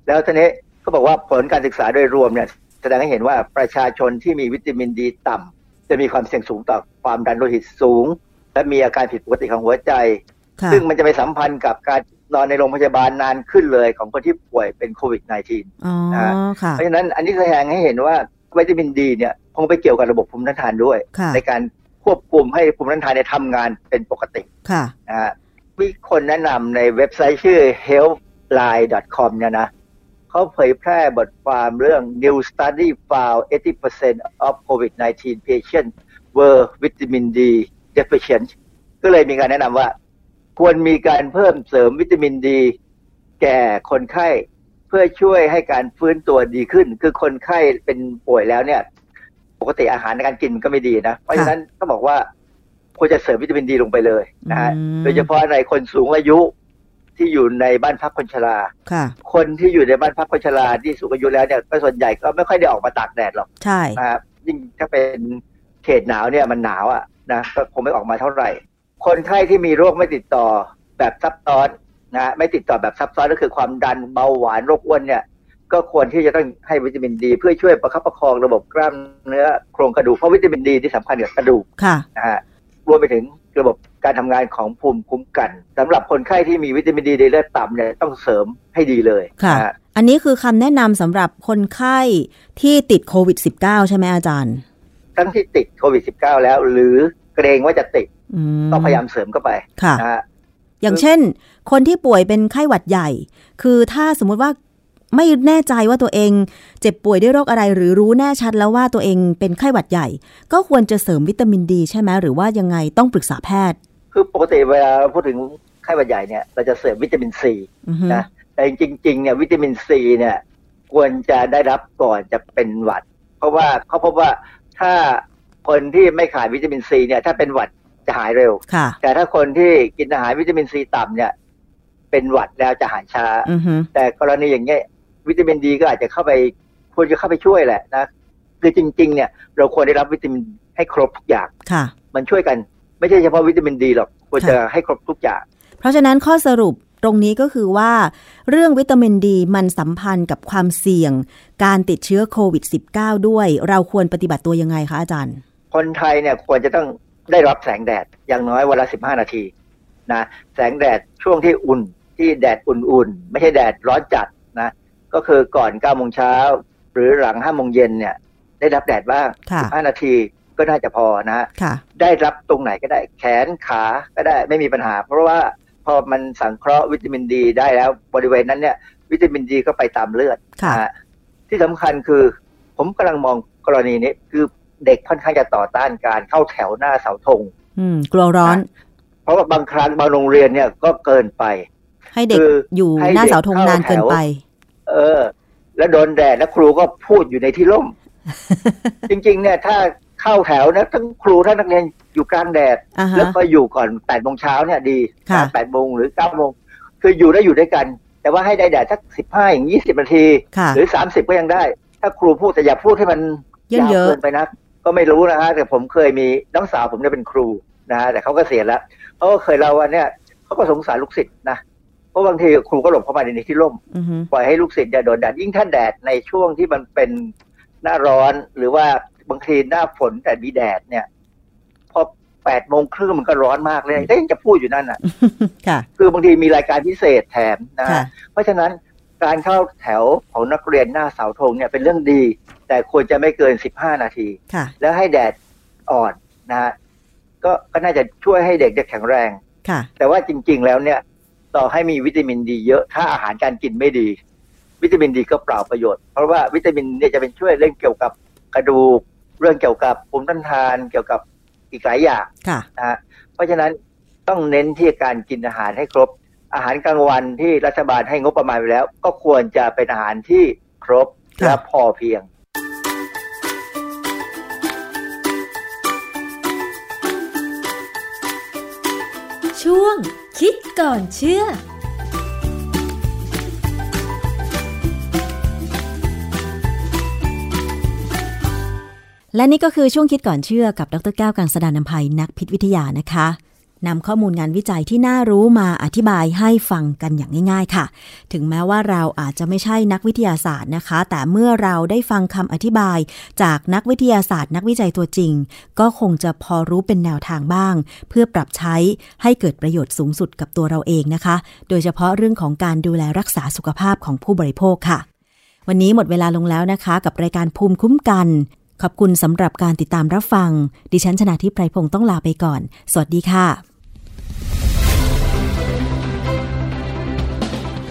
แล้วทีนี้ก็บอกว่าผลการศึกษาโดยรวมเนี่ย แสดงให้เห็นว่าประชาชนที่มีวิตามินดีต่ำจะมีความเสี่ยงสูงต่อความดันโลหิตสูง และมีอาการผิดปกติของหัวใจค่ะซึ่งมันจะไปสัมพันธ์กับการนอนในโรงพยาบาลนานขึ้นเลยของคนที่ป่วยเป็นโควิด -19 อ๋อนะฮะค่ะเพราะฉะนั้นอันนี้แสดงให้เห็นว่าวิตามินดีเนี่ยคงไปเกี่ยวกับระบบภูมิต้านทานด้วยค่ะในการ ควบคุมให้ภูมิต้านทานเนี่ยทำงานเป็นปกติค่ะนะฮะมีคนแนะนำในเว็บไซต์ชื่อ healthline.com เนี่ยนะเขาเผยแพร่บทความเรื่อง new study found 80% of COVID-19 patients were vitamin D deficient ก็เลยมีการแนะนำว่า ควรมีการเพิ่มเสริมวิตามินดี แก่คนไข้ เพื่อช่วยให้การฟื้นตัวดีขึ้น คือคนไข้เป็นป่วยแล้วเนี่ยป กติอาหารในการกินมันก็ไม่ดีนะ เพราะฉะนั้นก็บอกว่าควรจะเสริมวิตามินดีลงไปเลยนะฮะอืมโดยเฉพาะในคนสูงอายุที่อยู่ในบ้านพักคนชราค่ะคนที่อยู่ในบ้านพักคนชราที่สูงอายุแล้วเนี่ยก็ส่วนใหญ่ก็ไม่ค่อยได้ออกมาตากแดดหรอกใช่นะครับยิ่งถ้าเป็นเขตหนาวเนี่ยมันหนาวอะนะก็คงไม่ออกมาเท่าไหร่ คนไข้ที่มีโรคไม่ติดต่อแบบซับซ้อนนะไม่ติดต่อแบบซับซ้อนก็คือความดันเบาหวานโรคอ้วนเนี่ย ก็ควรที่จะต้องให้วิตามินดี เพื่อช่วยประคับประคองระบบกล้ามเนื้อโครงกระดูกเพราะวิตามินดีที่สำคัญกับกระดูกค่ะนะฮะรวมไปถึงระบบการทำงานของภูมิคุ้มกันสำหรับคนไข้ที่มีวิตามินดีในเลือดต่ำเนี่ยต้องเสริมให้ดีเลยค่ะนะฮะอันนี้คือคำแนะนำสำหรับคนไข้ที่ติดโควิด -19 ใช่ไหมอาจารย์ ทั้งที่ติดโควิด -19 แล้ว หรือเกรงว่าจะติดอืต้องพยายามเสริมเข้าไปค่ะนะฮะอย่างเช่น คนที่ป่วยเป็นไข้หวัดใหญ่ คือถ้าสมมุติว่า ไม่แน่ใจว่าตัวเอง เจ็บป่วยด้วยโรคอะไร หรือรู้แน่ชัดแล้วว่าตัวเองเป็นไข้หวัดใหญ่ ก็ควรจะเสริมวิตามินดี ใช่ไหมหรือว่ายังไงต้องปรึกษาแพทย์ คือปกติเวลาเราพูดถึงไข้หวัดใหญ่เนี่ยเราจะเสริมวิตามินซีอือฮึนะแต่จริงๆเนี่ยวิตามินซีเนี่ยควรจะได้รับก่อนจะเป็นหวัด เพราะว่าเขาพบว่าถ้าคนที่ไม่ขาดวิตามินซีเนี่ยถ้าเป็นหวัดจะหายเร็วค่ะแต่ถ้าคนที่กินอาหารวิตามินซีต่ำเนี่ย เป็นหวัดแล้วจะหายช้าอือฮึแต่กรณีอย่างเงี้ย วิตามินดีก็อาจจะเข้าไปควรจะเข้าไปช่วยแหละนะคือจริง ๆ เนี่ย เราควรได้รับวิตามินให้ครบทุกอย่างค่ะ มันช่วยกัน ไม่ใช่เฉพาะวิตามินดีหรอกควรจะให้ครบทุกอย่าง เพราะฉะนั้นข้อสรุปตรงนี้ก็คือว่า เรื่องวิตามินดีมันสัมพันธ์กับความเสี่ยง การติดเชื้อโควิด -19 ด้วย เราควรปฏิบัติตัวยังไงคะอาจารย์ คนไทยเนี่ยควรจะต้องได้รับแสงแดดอย่างน้อยวันละสิบห้านาทีนะแสงแดดช่วงที่อุ่นที่แดดอุ่นๆ ไม่ใช่แดดร้อนจัดนะ ก็คือก่อนเก้าโมงเช้าหรือหลังห้าโมงเย็นเนี่ย ได้รับแดดบ้างค่ะสิบห้านาทีก็น่าจะพอนะค่ะได้รับตรงไหนก็ได้แขนขาก็ได้ไม่มีปัญหา เพราะว่าพอมันสังเคราะห์วิตามินดีได้แล้วบริเวณนั้นเนี่ย วิตามินดีก็ไปตามเลือดค่ะนะฮะที่สำคัญคือผมกำลังมองกรณีนี้คือเด็กค่อนข้างจะต่อต้านการเข้าแถวหน้าเสาธงอืม กลัวร้อน เพราะว่าบางครั้งบางโรงเรียนเนี่ยก็เกินไป ให้เด็กคืออยู่ให้หน้าเด็กเสาธงนานเกินเข้าแถวไป เออ แล้วโดนแดดแล้วครูก็พูดอยู่ในที่ร่ม จริง ๆ เนี่ย ถ้าเข้าแถวนะทั้งครูทั้งนักเรียนอยู่กลางแดดอ่าฮะแล้วก็อยู่ก่อนแปดโมงเช้าเนี่ยดีค่ะแปดโมงหรือเก้าโมงคืออยู่ได้อยู่ด้วยกัน แต่ว่าให้ได้แดดสักสิบห้าอย่างยี่สิบนาทีค่ะหรือสามสิบก็ยังได้ ถ้าครูพูดแต่อย่าพูดให้มันเยอะๆยาวเกินไปนะก็ไม่รู้นะฮะแต่ผมเคยมีน้องสาวผมเนี่ยเป็นครูนะฮะแต่เขาก็เสียแล้วเขาก็เคยเล่าว่าเนี่ยเขาก็สงสารลูกศิษย์นะ เพราะบางทีครูก็หลบเข้ามาในที่ร่มอือฮึปล่อยให้ลูกศิษย์เนี่ยโดนแดดยิ่งถ้าแดดในช่วงที่มันเป็นหน้าร้อนหรือว่าบางทีหน้าฝนแต่มีแดดเนี่ยพอแปดโมงครึ่งมันก็ร้อนมากเลยก็ยังจะพูดอยู่นั่นอะค่ะคือบางทีมีรายการพิเศษแถมนะค่ะฮะเพราะฉะนั้นการเข้าแถวของนักเรียนหน้าเสาธงเนี่ยเป็นเรื่องดี แต่ควรจะไม่เกินสิบห้านาทีค่ะแล้วให้แดดอ่อนนะฮะก็ก็น่าจะช่วยให้เด็กได้แข็งแรงค่ะแต่ว่าจริง ๆ แล้วเนี่ย ต่อให้มีวิตามินดีเยอะถ้าอาหารการกินไม่ดี วิตามินดีก็เปล่าประโยชน์ เพราะว่าวิตามินเนี่ยจะเป็นช่วยเรื่องเกี่ยวกับกระดูก เรื่องเกี่ยวกับภูมิต้านทานเกี่ยวกับอีกหลายอย่างค่ะนะฮะเพราะฉะนั้นต้องเน้นที่การกินอาหารให้ครบ อาหารกลางวันที่รัฐบาลให้งบประมาณไปแล้ว ก็ควรจะเป็นอาหารที่ครบค่ะและพอเพียง คิดก่อนเชื่อและนี่ก็คือช่วงคิดก่อนเชื่อกับดรแก้วกังสดานนภัยนักพิษวิทยานะคะ นำข้อมูลงานวิจัยที่น่ารู้มาอธิบายให้ฟังกันอย่างง่าย ๆ ค่ะ ถึงแม้ว่าเราอาจจะไม่ใช่นักวิทยาศาสตร์นะคะ แต่เมื่อเราได้ฟังคำอธิบาย จากนักวิทยาศาสตร์ นักวิจัยตัวจริง ก็คงจะพอรู้เป็นแนวทางบ้าง เพื่อปรับใช้ให้เกิดประโยชน์สูงสุดกับตัวเราเองนะคะ โดยเฉพาะเรื่องของการดูแลรักษาสุขภาพของผู้บริโภคค่ะ วันนี้หมดเวลาลงแล้วนะคะ กับรายการภูมิคุ้มกันขอบคุณสำหรับการติดตามรับฟัง ดิฉันชนะทิพไพรพงศ์ต้องลาไปก่อน สวัสดีค่ะ